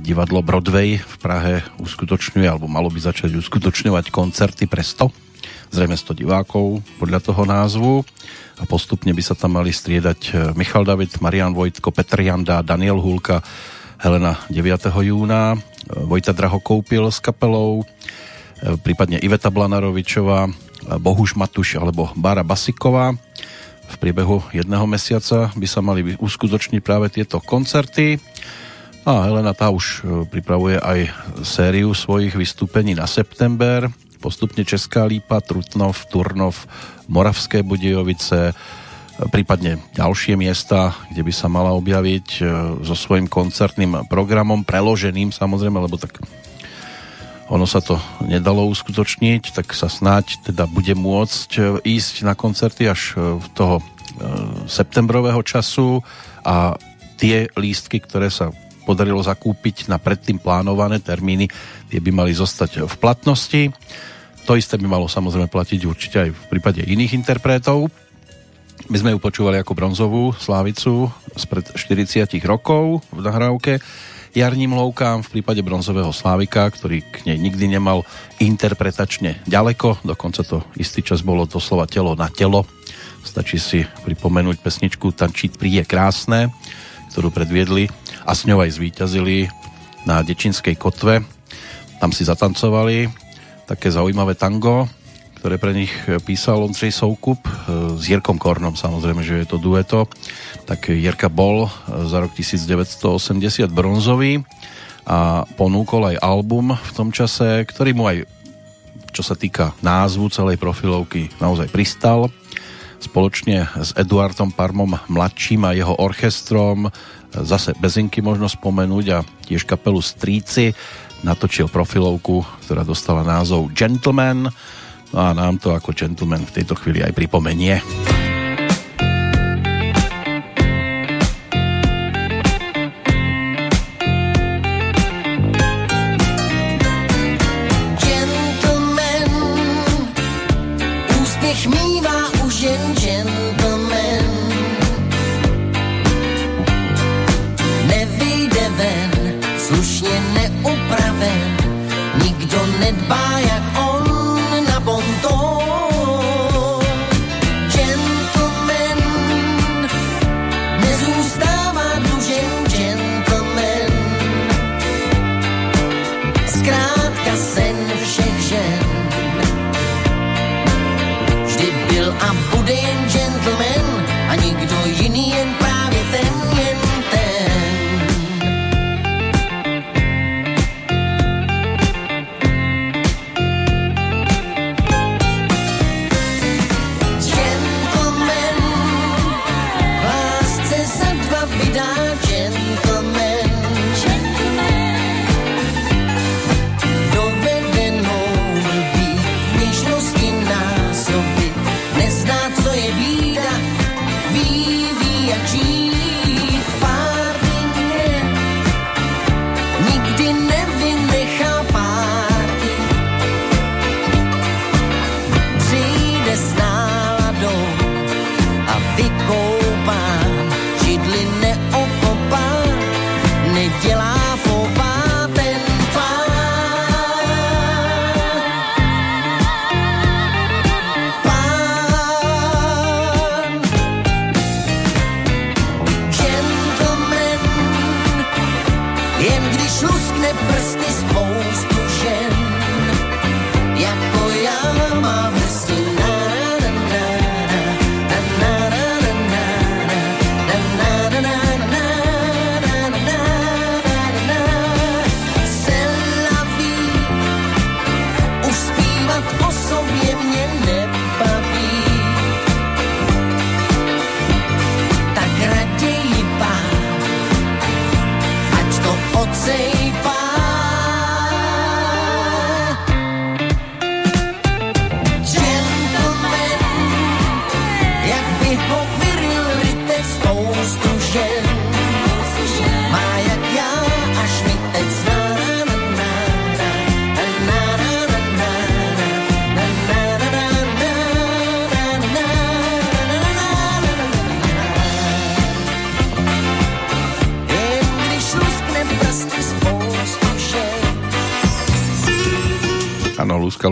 Divadlo Broadway v Prahe uskutočňuje, alebo malo by začať uskutočňovať koncerty pre 100, zrejme 100 divákov podľa toho názvu a postupne by sa tam mali striedať Michal David, Marian Vojtko, Petr Janda, Daniel Hulka, Helena 9. júna, Vojta Drahokoupil s kapelou, prípadne Iveta Blanarovičová, e, Bohuš Matuš alebo Bára Basiková. V priebehu jedného mesiaca by sa mali uskutočniť práve tieto koncerty. A Helena tá už e, pripravuje aj sériu svojich vystúpení na september. Postupne Česká Lípa, Trutnov, Turnov, Moravské Budejovice, prípadne ďalšie miesta, kde by sa mala objaviť so svojím koncertným programom, preloženým samozrejme, lebo tak ono sa to nedalo uskutočniť, tak sa snáď teda bude môcť e, ísť na koncerty až e, v toho e, septembrového času a tie lístky, ktoré sa podarilo zakúpiť na predtým plánované termíny, tie by mali zostať v platnosti. To isté by malo samozrejme platiť určite aj v prípade iných interpretov. My sme ju počúvali ako bronzovú slávicu spred 40 rokov v nahrávke jarním lovkám v prípade bronzového Slávika, ktorý k nej nikdy nemal interpretačne ďaleko, dokonca to istý čas bolo doslova telo na telo. Stačí si pripomenúť pesničku Tančiť príje krásne, ktorú predviedli a s ňou aj zvíťazili na Dečinskej kotve. Tam si zatancovali také zaujímavé tango, ktoré pre nich písal Ondřej Soukup e, s Jirkom Kornom, samozrejme, že je to dueto. Tak Jirka bol e, za rok 1980 bronzový a ponúkol aj album v tom čase, ktorý mu aj čo sa týka názvu celej profilovky naozaj pristal. Spoločne s Eduardom Parmom mladším a jeho orchestrom e, zase Bezinky možno spomenúť a tiež kapelu Stríci natočil profilovku, ktorá dostala názov Gentleman a nám to ako gentleman v tejto chvíli aj pripomenie.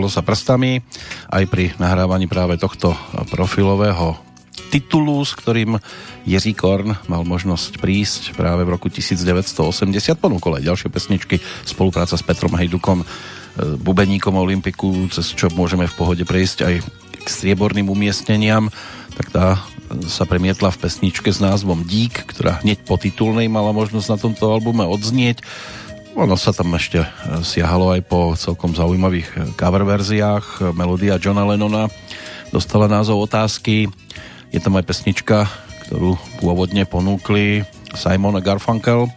Luskalo sa prstami aj pri nahrávaní práve tohto profilového titulu, s ktorým Jiří Korn mal možnosť prísť práve v roku 1980. Ponúkol aj ďalšie pesničky, spolupráca s Petrom Hejdukom, e, bubeníkom Olympiku, cez čo môžeme v pohode prejsť aj k strieborným umiestneniam, tak tá sa premietla v pesničke s názvom Dík, ktorá hneď po titulnej mala možnosť na tomto albume odznieť ono sa tam ešte e, siahalo aj po celkom zaujímavých e, cover verziách. Melodia Johna Lennona dostala názov otázky. Je tam aj pesnička, ktorú pôvodne ponúkli Simon Garfunkel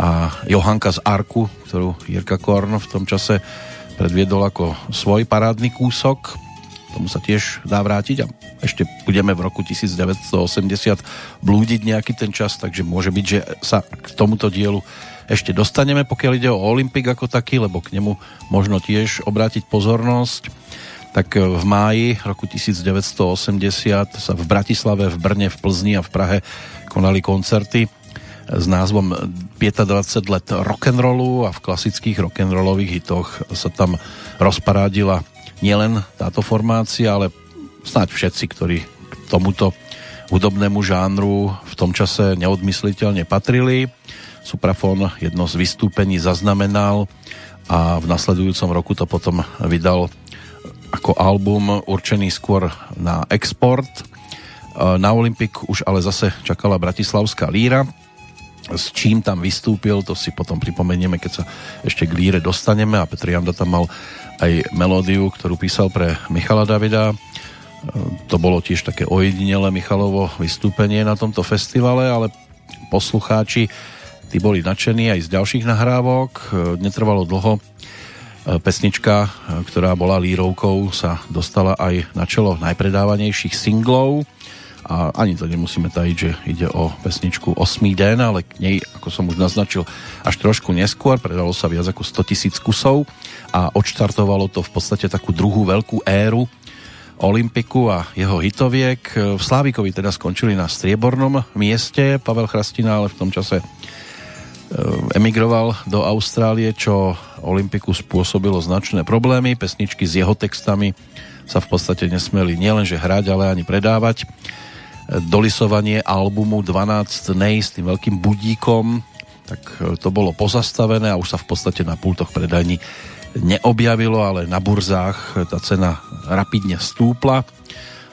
a Johanka z Arku, ktorú Jirka Korn v tom čase predviedol ako svoj parádny kúsok. Tomu sa tiež dá vrátiť a ešte budeme v roku 1980 blúdiť nejaký ten čas, takže môže byť, že sa k tomuto dielu ešte dostaneme, pokiaľ ide o Olympik ako taký, lebo k nemu možno tiež obrátiť pozornosť. Tak e, v máji roku 1980 sa v Bratislave, v Brne, v Plzni a v Prahe konali koncerty s názvom 25 let rock'n'rollu a v klasických rock'n'rollových hitoch sa tam rozparádila nielen táto formácia, ale snáď všetci, ktorí k tomuto hudobnému žánru v tom čase neodmysliteľne patrili. Suprafon jedno z vystúpení zaznamenal a v nasledujúcom roku to potom vydal ako album určený skôr na export. Na Olympik už ale zase čakala Bratislavská líra, s čím tam vystúpil, to si potom pripomenieme, keď sa ešte k líre dostaneme a Petr Janda tam mal aj melódiu, ktorú písal pre Michala Davida. To bolo tiež také ojedinelé Michalovo vystúpenie na tomto festivale, ale poslucháči Tí boli nadšení aj z ďalších nahrávok. E, netrvalo dlho. E, pesnička, e, ktorá bola lírovkou, sa dostala aj na čelo najpredávanejších singlov. A ani to nemusíme tajiť, že ide o pesničku 8. den, ale k nej, ako som už naznačil, až trošku neskôr. Predalo sa viac ako 100 tisíc kusov a odštartovalo to v podstate takú druhú veľkú éru Olympiku a jeho hitoviek. V Slávikovi teda skončili na striebornom mieste. Pavel Chrastina ale v tom čase emigroval do Austrálie, čo Olympiku spôsobilo značné problémy. Pesničky s jeho textami sa v podstate nesmeli nielenže hrať, ale ani predávať. Eh, dolisovanie albumu 12 Nej s tým veľkým budíkom, tak eh, to bolo pozastavené a už sa v podstate na pultoch predajní neobjavilo, ale na burzách tá cena rapidne stúpla.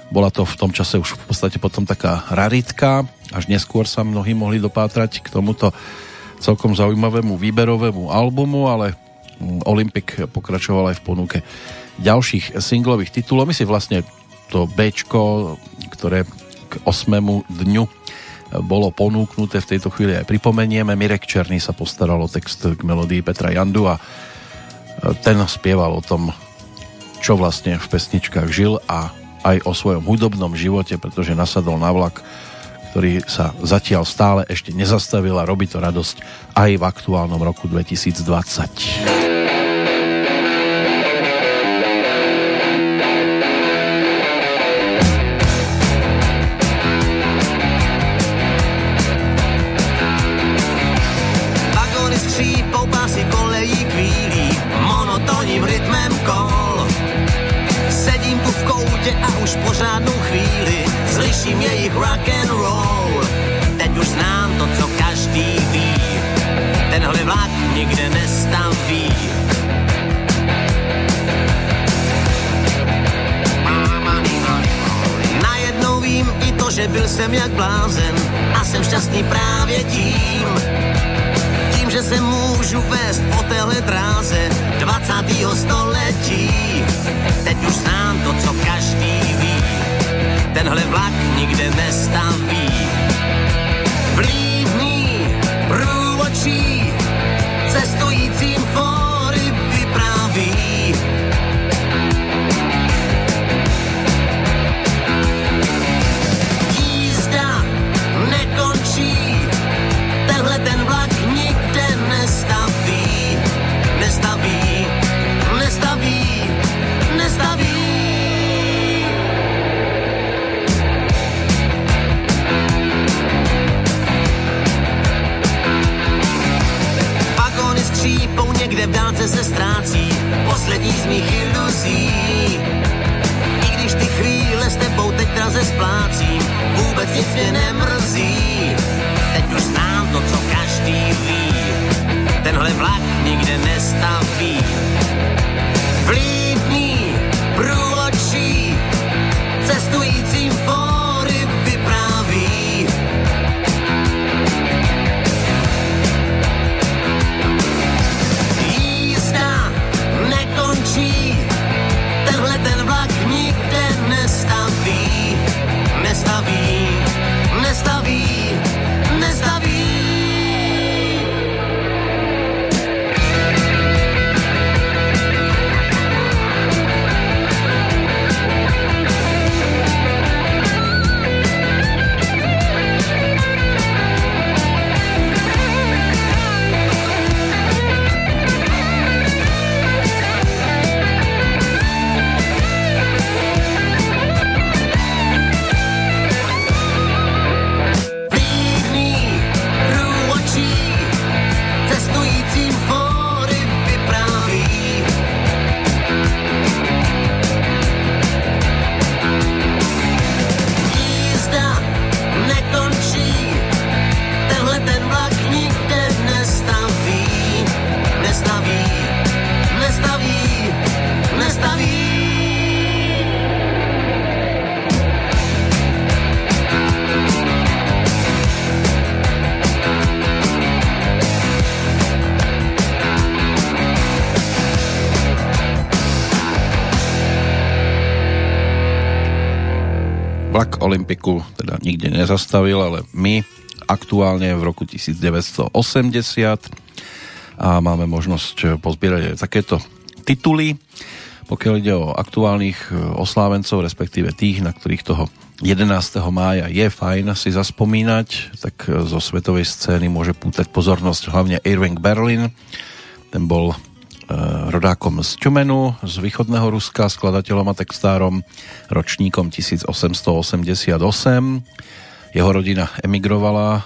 Bola to v tom čase už v podstate potom taká raritka, až neskôr sa mnohí mohli dopátrať k tomuto celkom zaujímavému výberovému albumu, ale mm, Olympic pokračoval aj v ponuke ďalších singlových titulov. My si vlastne to B, ktoré k 8. dňu bolo ponúknuté v tejto chvíli aj pripomenieme. Mirek Černý sa postaral o text k melódii Petra Jandu a ten spieval o tom, čo vlastne v pesničkách žil a aj o svojom hudobnom živote, pretože nasadol na vlak ktorý sa zatiaľ stále ešte nezastavil a robí to radosť aj v aktuálnom roku 2020. Olympiku teda nikde nezastavil, ale my aktuálne v roku 1980 a máme možnosť pozbierať aj takéto tituly. Pokiaľ ide o aktuálnych oslávencov, respektíve tých, na ktorých toho 11. mája je fajn si zaspomínať, tak zo svetovej scény môže pútať pozornosť hlavne Irving Berlin. Ten bol e, rodákom z Čumenu, z východného Ruska, skladateľom a textárom, ročníkom 1888. Jeho rodina emigrovala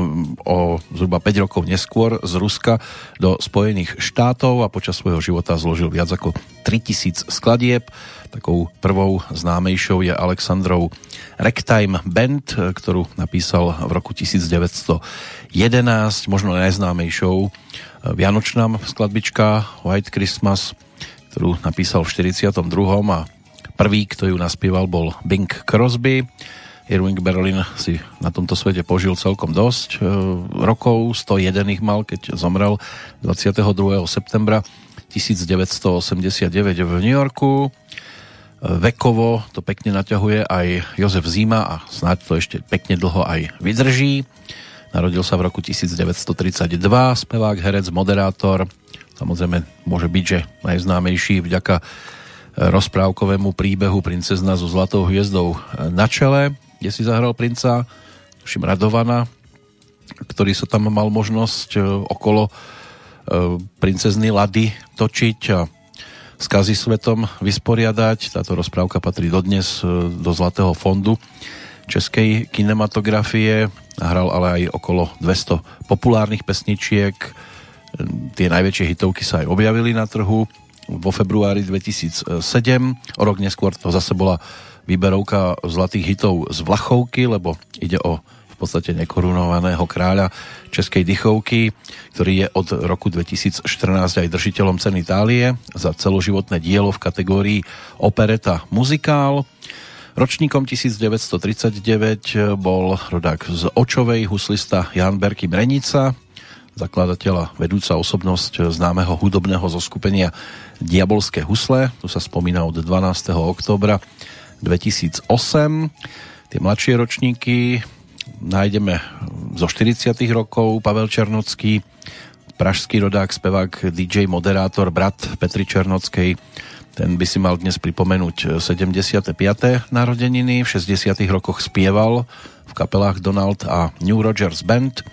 mm, o zhruba 5 rokov neskôr z Ruska do Spojených štátov a počas svojho života zložil viac ako 3000 skladieb Takou prvou známejšou je Alexandrov Ragtime Band, ktorú napísal v roku 1911, možno najznámejšou Vianočná skladbička White Christmas, ktorú napísal v 42. a prvý, kto ju naspieval, bol Bing Crosby. Irving Berlin si na tomto svete požil celkom dosť e, rokov, 101 ich mal, keď zomrel 22. septembra 1989 v New Yorku. Vekovo to pekne naťahuje aj Jozef Zima a snáď to ešte pekne dlho aj vydrží. Narodil sa v roku 1932, spevák, herec, moderátor. Samozrejme môže byť, že najznámejší vďaka rozprávkovému príbehu Princezna so zlatou hviezdou na čele, kde si zahral princa, tuším Radovana, ktorý sa tam mal možnosť okolo e, princezny Lady točiť a skazy svetom vysporiadať. Táto rozprávka patrí dodnes e, do Zlatého fondu českej kinematografie. Hral ale aj okolo 200 populárnych pesničiek. Tie najväčšie hitovky sa aj objavili na trhu vo februári 2007. O rok neskôr to zase bola výberovka zlatých hitov z Vlachovky, lebo ide o podstate nekorunovaného kráľa Českej dychovky, ktorý je od roku 2014 aj držiteľom ceny Itálie za celoživotné dielo v kategórii opereta muzikál. Ročníkom 1939 bol rodák z Očovej huslista Jan Berky Mrenica, zakladateľa vedúca osobnosť známeho hudobného zoskupenia Diabolské husle. Tu sa spomína od 12. oktobra 2008. Tie mladšie ročníky nájdeme zo 40 rokov Pavel Černocký, pražský rodák, spevák, DJ, moderátor, brat Petri Černockej. Ten by si mal dnes pripomenúť 75. narodeniny. V 60. rokoch spieval v kapelách Donald a New Rogers Band,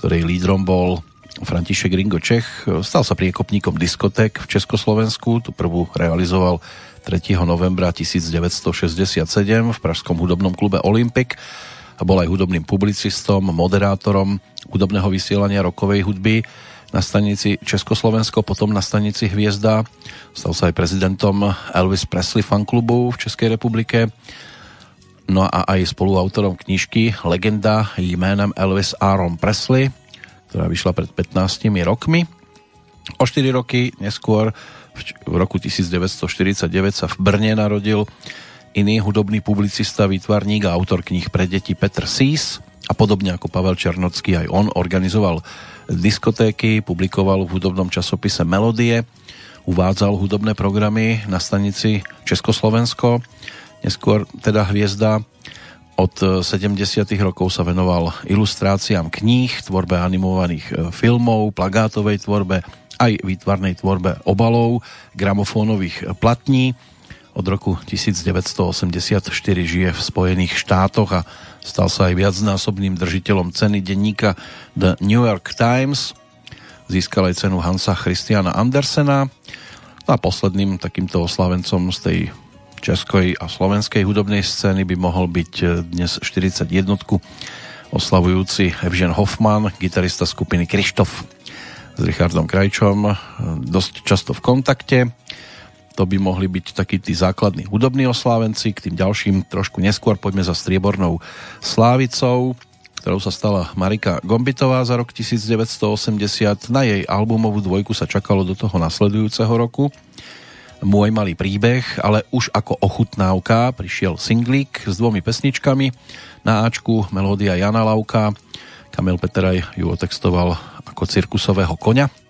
ktorej lídrom bol František Ringo Čech. Stal sa priekopníkom diskotek v Československu. Tu prvú realizoval 3. novembra 1967 v pražskom hudobnom klube Olympic a bol aj hudobným publicistom, moderátorom hudobného vysielania rokovej hudby na stanici Československo, potom na stanici Hviezda. Stal sa aj prezidentom Elvis Presley fanklubu v Českej republike. No a aj spoluautorom knižky Legenda jménem Elvis Aaron Presley, ktorá vyšla pred 15 rokmi. O 4 roky neskôr v roku 1949 sa v Brne narodil iný hudobný publicista, výtvarník a autor kníh pre deti Petr Sís a podobne ako Pavel Černocký aj on organizoval diskotéky, publikoval v hudobnom časopise Melodie, uvádzal hudobné programy na stanici Československo, neskôr teda hviezda od 70. rokov sa venoval ilustráciám kníh, tvorbe animovaných e, filmov, plagátovej tvorbe, aj výtvarnej tvorbe obalov, gramofónových platní od roku 1984 žije v Spojených štátoch a stal sa aj viacnásobným držiteľom ceny denníka The New York Times. Získal aj cenu Hansa Christiana Andersena. No a posledným takýmto oslavencom z tej českej a slovenskej hudobnej scény by mohol byť dnes 41 oslavujúci Evžen Hoffman, gitarista skupiny Krištof s Richardom Krajčom, dosť často v kontakte. To by mohli byť takí tí základní hudobní oslávenci. K tým ďalším trošku neskôr poďme za striebornou slávicou, ktorou sa stala Marika Gombitová za rok 1980. Na jej albumovú dvojku sa čakalo do toho nasledujúceho roku. Môj malý príbeh, ale už ako ochutnávka prišiel singlík s dvomi pesničkami. Na Ačku melódia Jana Lauka, Kamil Peteraj ju otextoval ako cirkusového koňa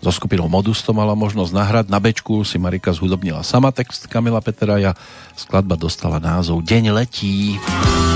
So skupinou Modus to mala možnosť nahrať. Na bečku si Marika zhudobnila sama text Kamila Peteraja. Skladba dostala názov Deň letí. Deň letí.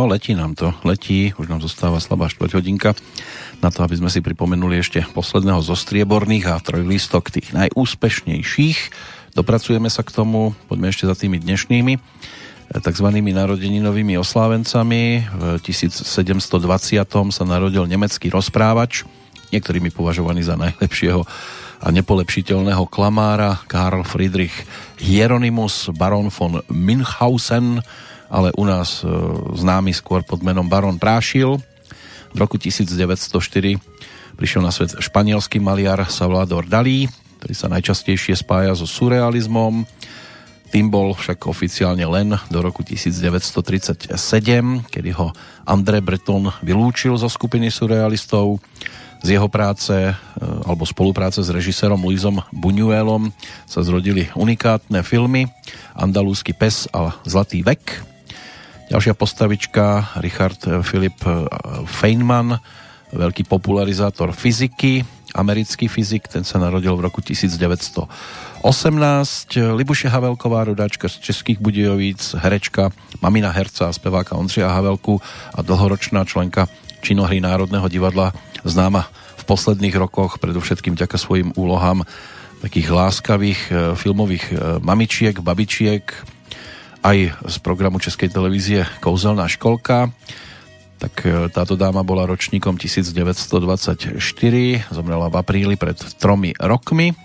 No, letí nám to, letí, už nám zostáva slabá štvrť hodinka na to, aby sme si pripomenuli ešte posledného zo strieborných a trojlistok tých najúspešnejších. Dopracujeme sa k tomu, poďme ešte za tými dnešnými eh, takzvanými narodeninovými oslávencami. V 1720. sa narodil nemecký rozprávač, niektorými považovaný za najlepšieho a nepolepšiteľného klamára Karl Friedrich Hieronymus Baron von Münchhausen, ale u nás e, známy skôr pod menom Baron Prášil. V roku 1904 prišiel na svet španielský maliar Salvador Dalí, ktorý sa najčastejšie spája so surrealizmom. Tým bol však oficiálne len do roku 1937, kedy ho André Breton vylúčil zo skupiny surrealistov. Z jeho práce e, alebo spolupráce s režisérom Luisom Buñuelom sa zrodili unikátne filmy Andalúsky pes a Zlatý vek Ďalšia postavička, Richard Philip eh, Feynman, veľký popularizátor fyziky, americký fyzik, ten sa narodil v roku 1918. Libuše Havelková, rodáčka z Českých Budějovíc, herečka, mamina herca a speváka Ondřeja Havelku a dlhoročná členka činohry Národného divadla, známa v posledných rokoch predovšetkým ďaká svojim úlohám takých láskavých eh, filmových eh, mamičiek, babičiek, aj z programu Českej televízie Kouzelná školka. Tak e, táto dáma bola ročníkom 1924, zomrela v apríli pred tromi rokmi.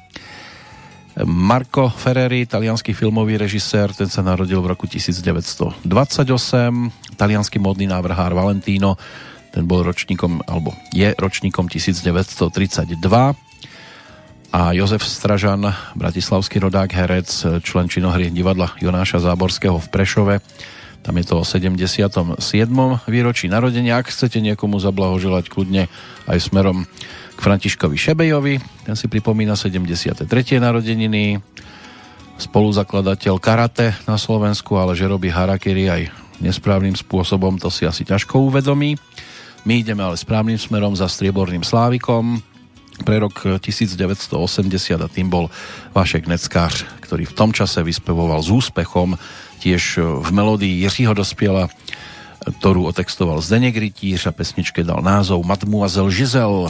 Marco Ferreri, talianský filmový režisér, ten sa narodil v roku 1928. Talianský modný návrhár Valentino, ten bol ročníkom, alebo je ročníkom 1932 a Jozef Stražan, bratislavský rodák, herec, člen činohry divadla Jonáša Záborského v Prešove. Tam je to o 77. výročí narodenia. Ak chcete niekomu zablahoželať kľudne aj smerom k Františkovi Šebejovi, ten si pripomína 73. narodeniny. spoluzakladateľ karate na Slovensku, ale že robí harakiri aj nesprávnym spôsobom, to si asi ťažko uvedomí. My ideme ale správnym smerom za strieborným slávikom pre rok 1980 a tým bol Vašek Neckář, ktorý v tom čase vyspevoval s úspechom tiež v melódii Jiřího Dospiela, ktorú otextoval Zdeněk Rytíř a pesničke dal názov Mademoiselle Giselle.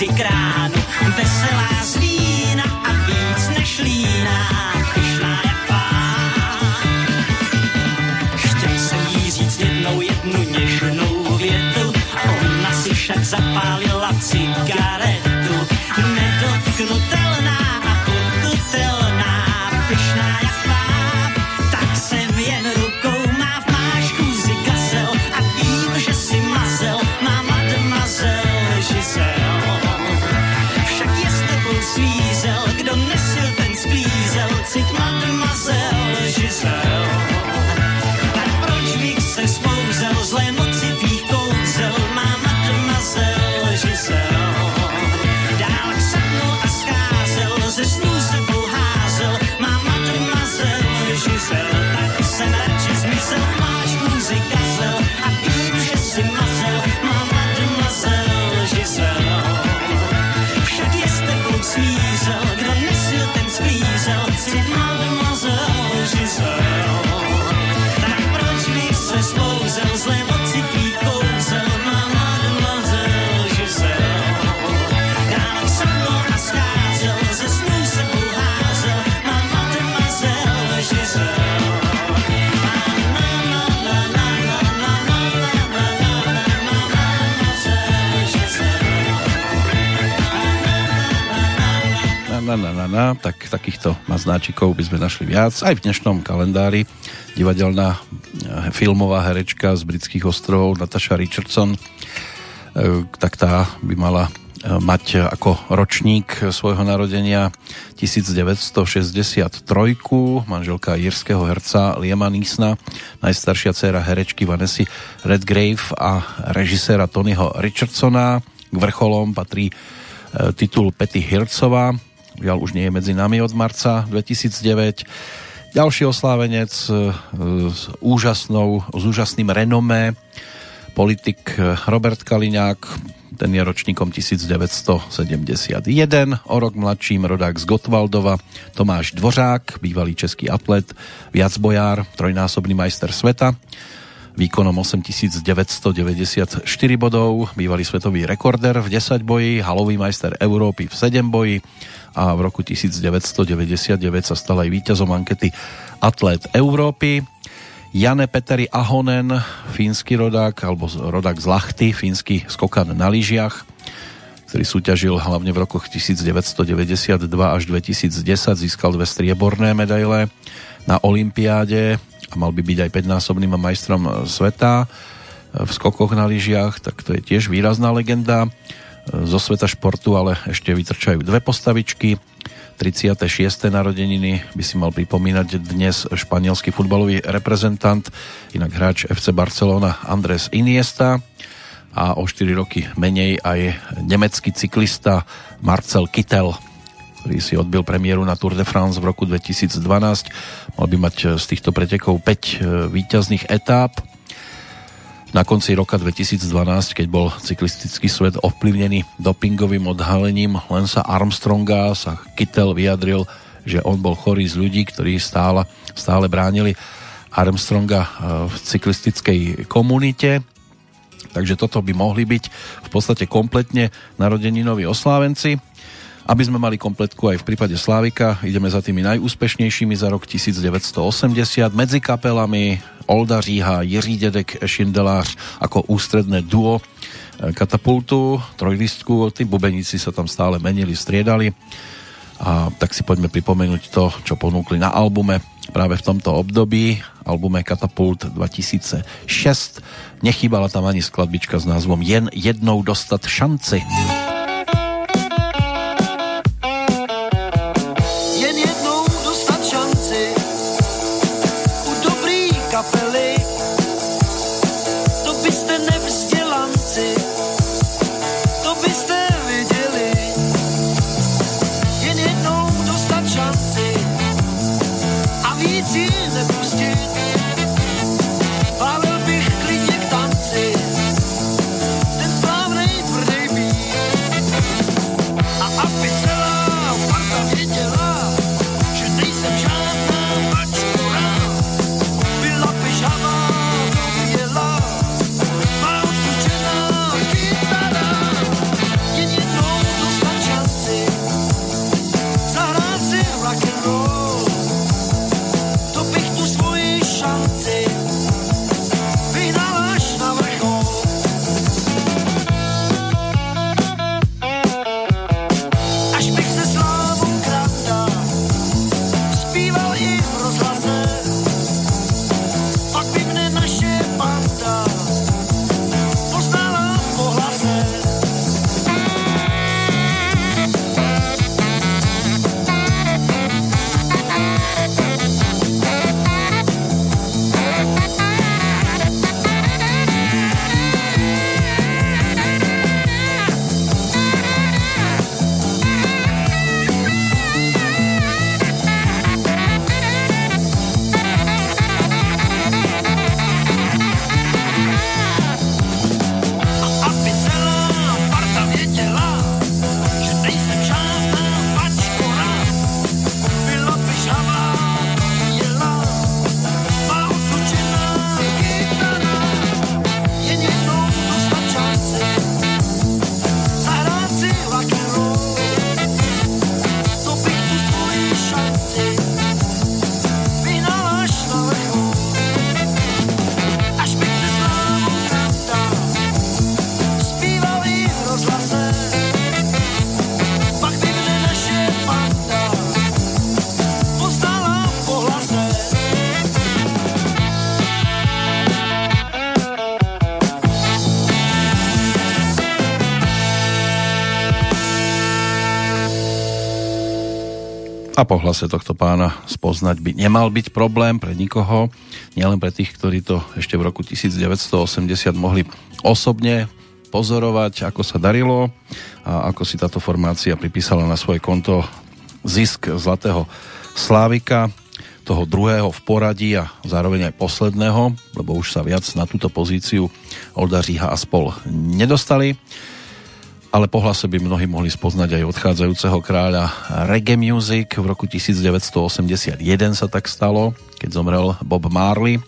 někdy na, na, na, na, tak takýchto maznáčikov by sme našli viac. Aj v dnešnom kalendári divadelná eh, filmová herečka z britských ostrovov Natasha Richardson, eh, tak tá by mala eh, mať ako ročník svojho narodenia 1963, manželka írskeho herca Liama Neesona, najstaršia dcéra herečky Vanessy Redgrave a režiséra Tonyho Richardsona. K vrcholom patrí titul Petty Hircová, žiaľ už nie je medzi nami od marca 2009. Ďalší oslávenec e, s úžasnou, s úžasným renomé, politik e, Robert Kaliňák, ten je ročníkom 1971, o rok mladším rodák z Gotwaldova, Tomáš Dvořák, bývalý český atlet, viacbojár, trojnásobný majster sveta, výkonom 8994 bodov, bývalý svetový rekorder v 10 boji, halový majster Európy v 7 boji, a v roku 1999 sa stal aj víťazom ankety Atlet Európy. Jane Peteri Ahonen, fínsky rodák, alebo rodák z Lachty, fínsky skokan na lyžiach, ktorý súťažil hlavne v rokoch 1992 až 2010, získal dve strieborné medaile na Olympiáde a mal by byť aj 5-násobným majstrom sveta v skokoch na lyžiach, tak to je tiež výrazná legenda zo sveta športu, ale ešte vytrčajú dve postavičky. 36. narodeniny by si mal pripomínať dnes španielský futbalový reprezentant, inak hráč FC Barcelona Andres Iniesta a o 4 roky menej aj nemecký cyklista Marcel Kittel. Ktorý si odbil premiéru na Tour de France v roku 2012. Mal by mať z týchto pretekov 5 výťazných etáp. Na konci roka 2012, keď bol cyklistický svet ovplyvnený dopingovým odhalením Lensa Armstronga, sa Kittel vyjadril, že on bol chorý z ľudí, ktorí stále, stále bránili Armstronga v cyklistickej komunite takže toto by mohli byť v podstate kompletne narodeninoví oslávenci. Aby sme mali kompletku aj v prípade Slávika, ideme za tými najúspešnejšími za rok 1980 medzi kapelami Olda Říha, Jiří Dedek, Šindelář ako ústredné duo e, katapultu, trojlistku, tí bubeníci sa tam stále menili, striedali a tak si poďme pripomenúť to, čo ponúkli na albume práve v tomto období, albume Katapult 2006. Nechýbala tam ani skladbička s názvom Jen jednou dostat šanci. Po hlase tohto pána spoznať by nemal byť problém pre nikoho, nielen pre tých, ktorí to ešte v roku 1980 mohli osobne pozorovať, ako sa darilo a ako si táto formácia pripísala na svoje konto zisk Zlatého Slávika, toho druhého v poradí a zároveň aj posledného, lebo už sa viac na túto pozíciu Olda a spol nedostali ale po hlase by mnohí mohli spoznať aj odchádzajúceho kráľa reggae music. V roku 1981 sa tak stalo, keď zomrel Bob Marley,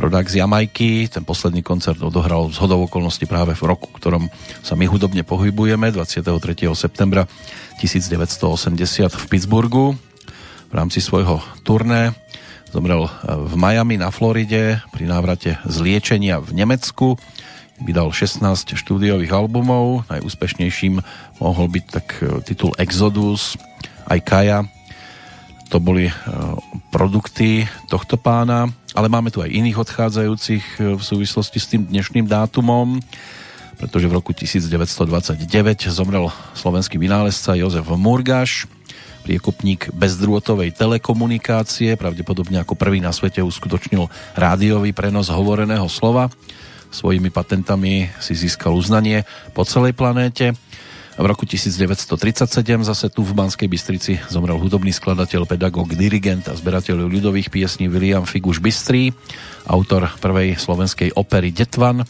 rodák z Jamajky. Ten posledný koncert odohral z hodov okolností práve v roku, ktorom sa my hudobne pohybujeme, 23. septembra 1980 v Pittsburghu v rámci svojho turné. Zomrel v Miami na Floride pri návrate z liečenia v Nemecku vydal 16 štúdiových albumov, najúspešnejším mohol byť tak e, titul Exodus, aj Kaja, to boli e, produkty tohto pána, ale máme tu aj iných odchádzajúcich e, v súvislosti s tým dnešným dátumom, pretože v roku 1929 zomrel slovenský vynálezca Jozef Murgaš, priekupník bezdrôtovej telekomunikácie, pravdepodobne ako prvý na svete uskutočnil rádiový prenos hovoreného slova svojimi patentami si získal uznanie po celej planéte. V roku 1937 zase tu v Banskej Bystrici zomrel hudobný skladateľ, pedagóg, dirigent a zberateľ ľudových piesní William Figuš Bystrý, autor prvej slovenskej opery Detvan,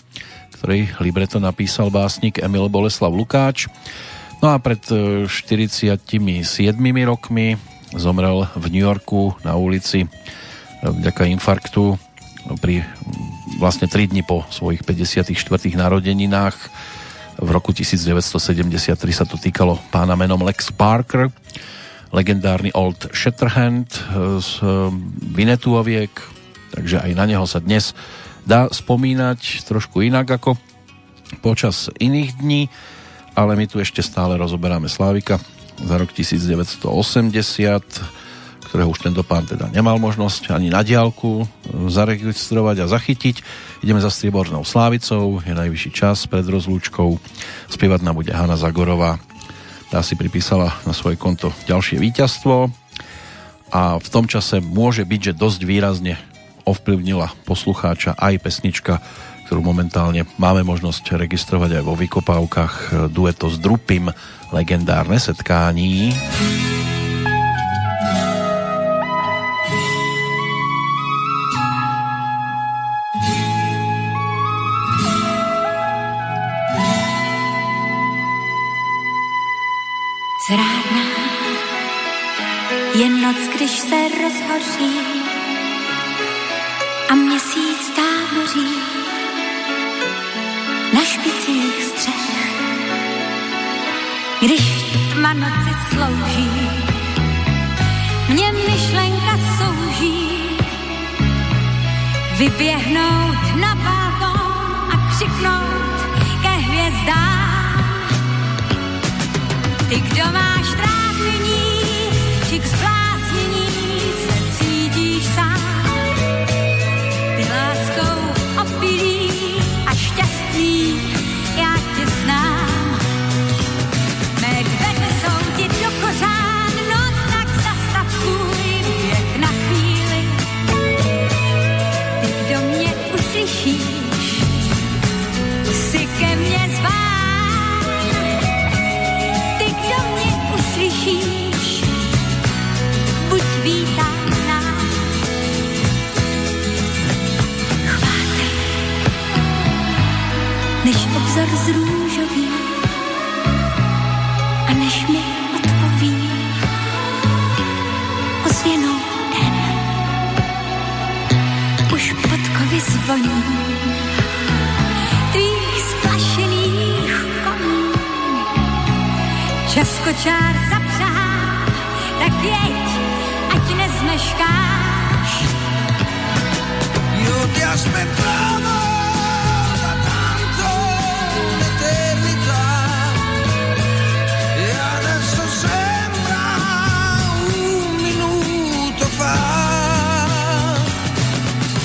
ktorej libreto napísal básnik Emil Boleslav Lukáč. No a pred 47 e, rokmi zomrel v New Yorku na ulici e, vďaka infarktu pri vlastne 3 dni po svojich 54. narodeninách v roku 1973 sa to týkalo pána menom Lex Parker, legendárny Old Shatterhand eh, z eh, Vinetuoviek, takže aj na neho sa dnes dá spomínať trošku inak ako počas iných dní, ale my tu ešte stále rozoberáme Slávika za rok 1980 ktorého už tento pán teda nemal možnosť ani na diálku e, zaregistrovať a zachytiť. Ideme za striebornou slávicou, je najvyšší čas pred rozlúčkou. Spievať nám bude Hanna Zagorová. Tá si pripísala na svoje konto ďalšie víťazstvo a v tom čase môže byť, že dosť výrazne ovplyvnila poslucháča aj pesnička, ktorú momentálne máme možnosť registrovať aj vo vykopávkach dueto s Drupim legendárne setkání. Zrádná je noc, když se rozhoří a měsíc táboří na špicích střech. Když tma noci slouží, mě myšlenka souží vyběhnout na balkón a křiknout ty, kdo máš trápení, či k zbláznění Čas kočár zapřahá, tak jeď, ať nezmeškáš. Ti aspettavo da tanto un'eternità e adesso sembra un minuto fa.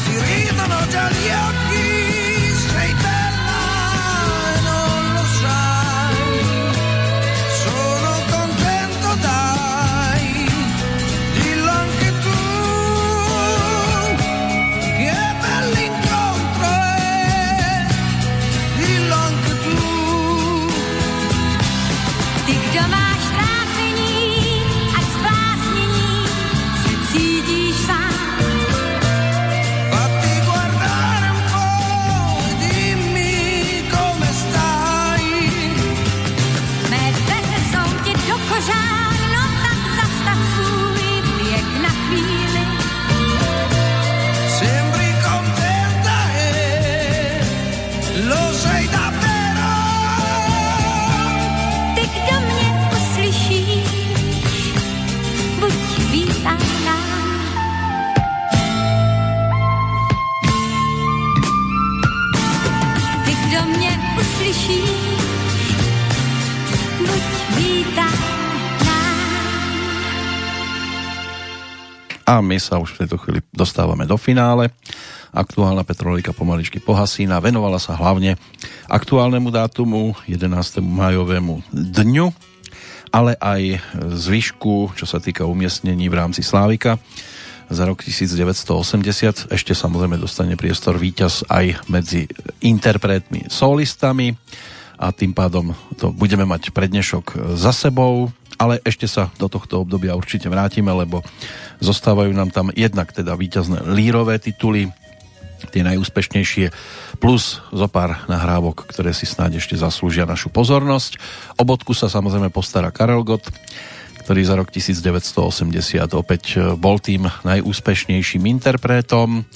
Ti ridono A my sa už v tejto chvíli dostávame do finále. Aktuálna Petrolika pomaličky pohasína. Venovala sa hlavne aktuálnemu dátumu 11. majovému dňu, ale aj zvyšku, čo sa týka umiestnení v rámci Slávika za rok 1980. Ešte samozrejme dostane priestor víťaz aj medzi interpretmi solistami a tým pádom to budeme mať prednešok za sebou, ale ešte sa do tohto obdobia určite vrátime, lebo zostávajú nám tam jednak teda víťazné lírové tituly, tie najúspešnejšie, plus zo pár nahrávok, ktoré si snáď ešte zaslúžia našu pozornosť. O bodku sa samozrejme postará Karel Gott, ktorý za rok 1980 opäť bol tým najúspešnejším interpretom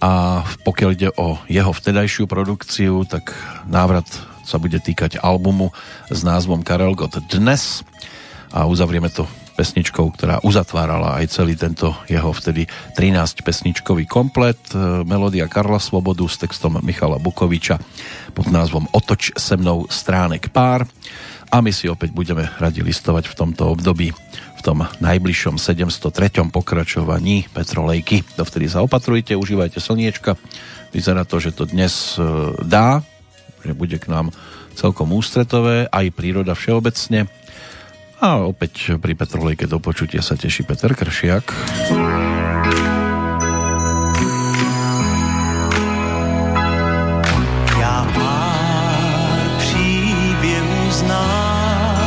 a pokiaľ ide o jeho vtedajšiu produkciu, tak návrat sa bude týkať albumu s názvom Karel Gott Dnes a uzavrieme to pesničkou, ktorá uzatvárala aj celý tento jeho vtedy 13 pesničkový komplet. E, melódia Karla Svobodu s textom Michala Bukoviča pod názvom Otoč se mnou stránek pár. A my si opäť budeme radi listovať v tomto období v tom najbližšom 703. pokračovaní Petrolejky. Dovtedy sa opatrujte, užívajte slniečka. Vyzerá to, že to dnes e, dá, že bude k nám celkom ústretové, aj príroda všeobecne a opäť pri Petrolejke do počutia sa teší Peter Kršiak. Já pár příběhů znám,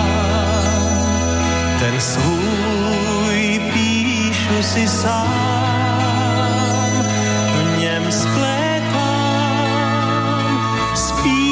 ten svůj píšu si sám, v něm sklepám spílý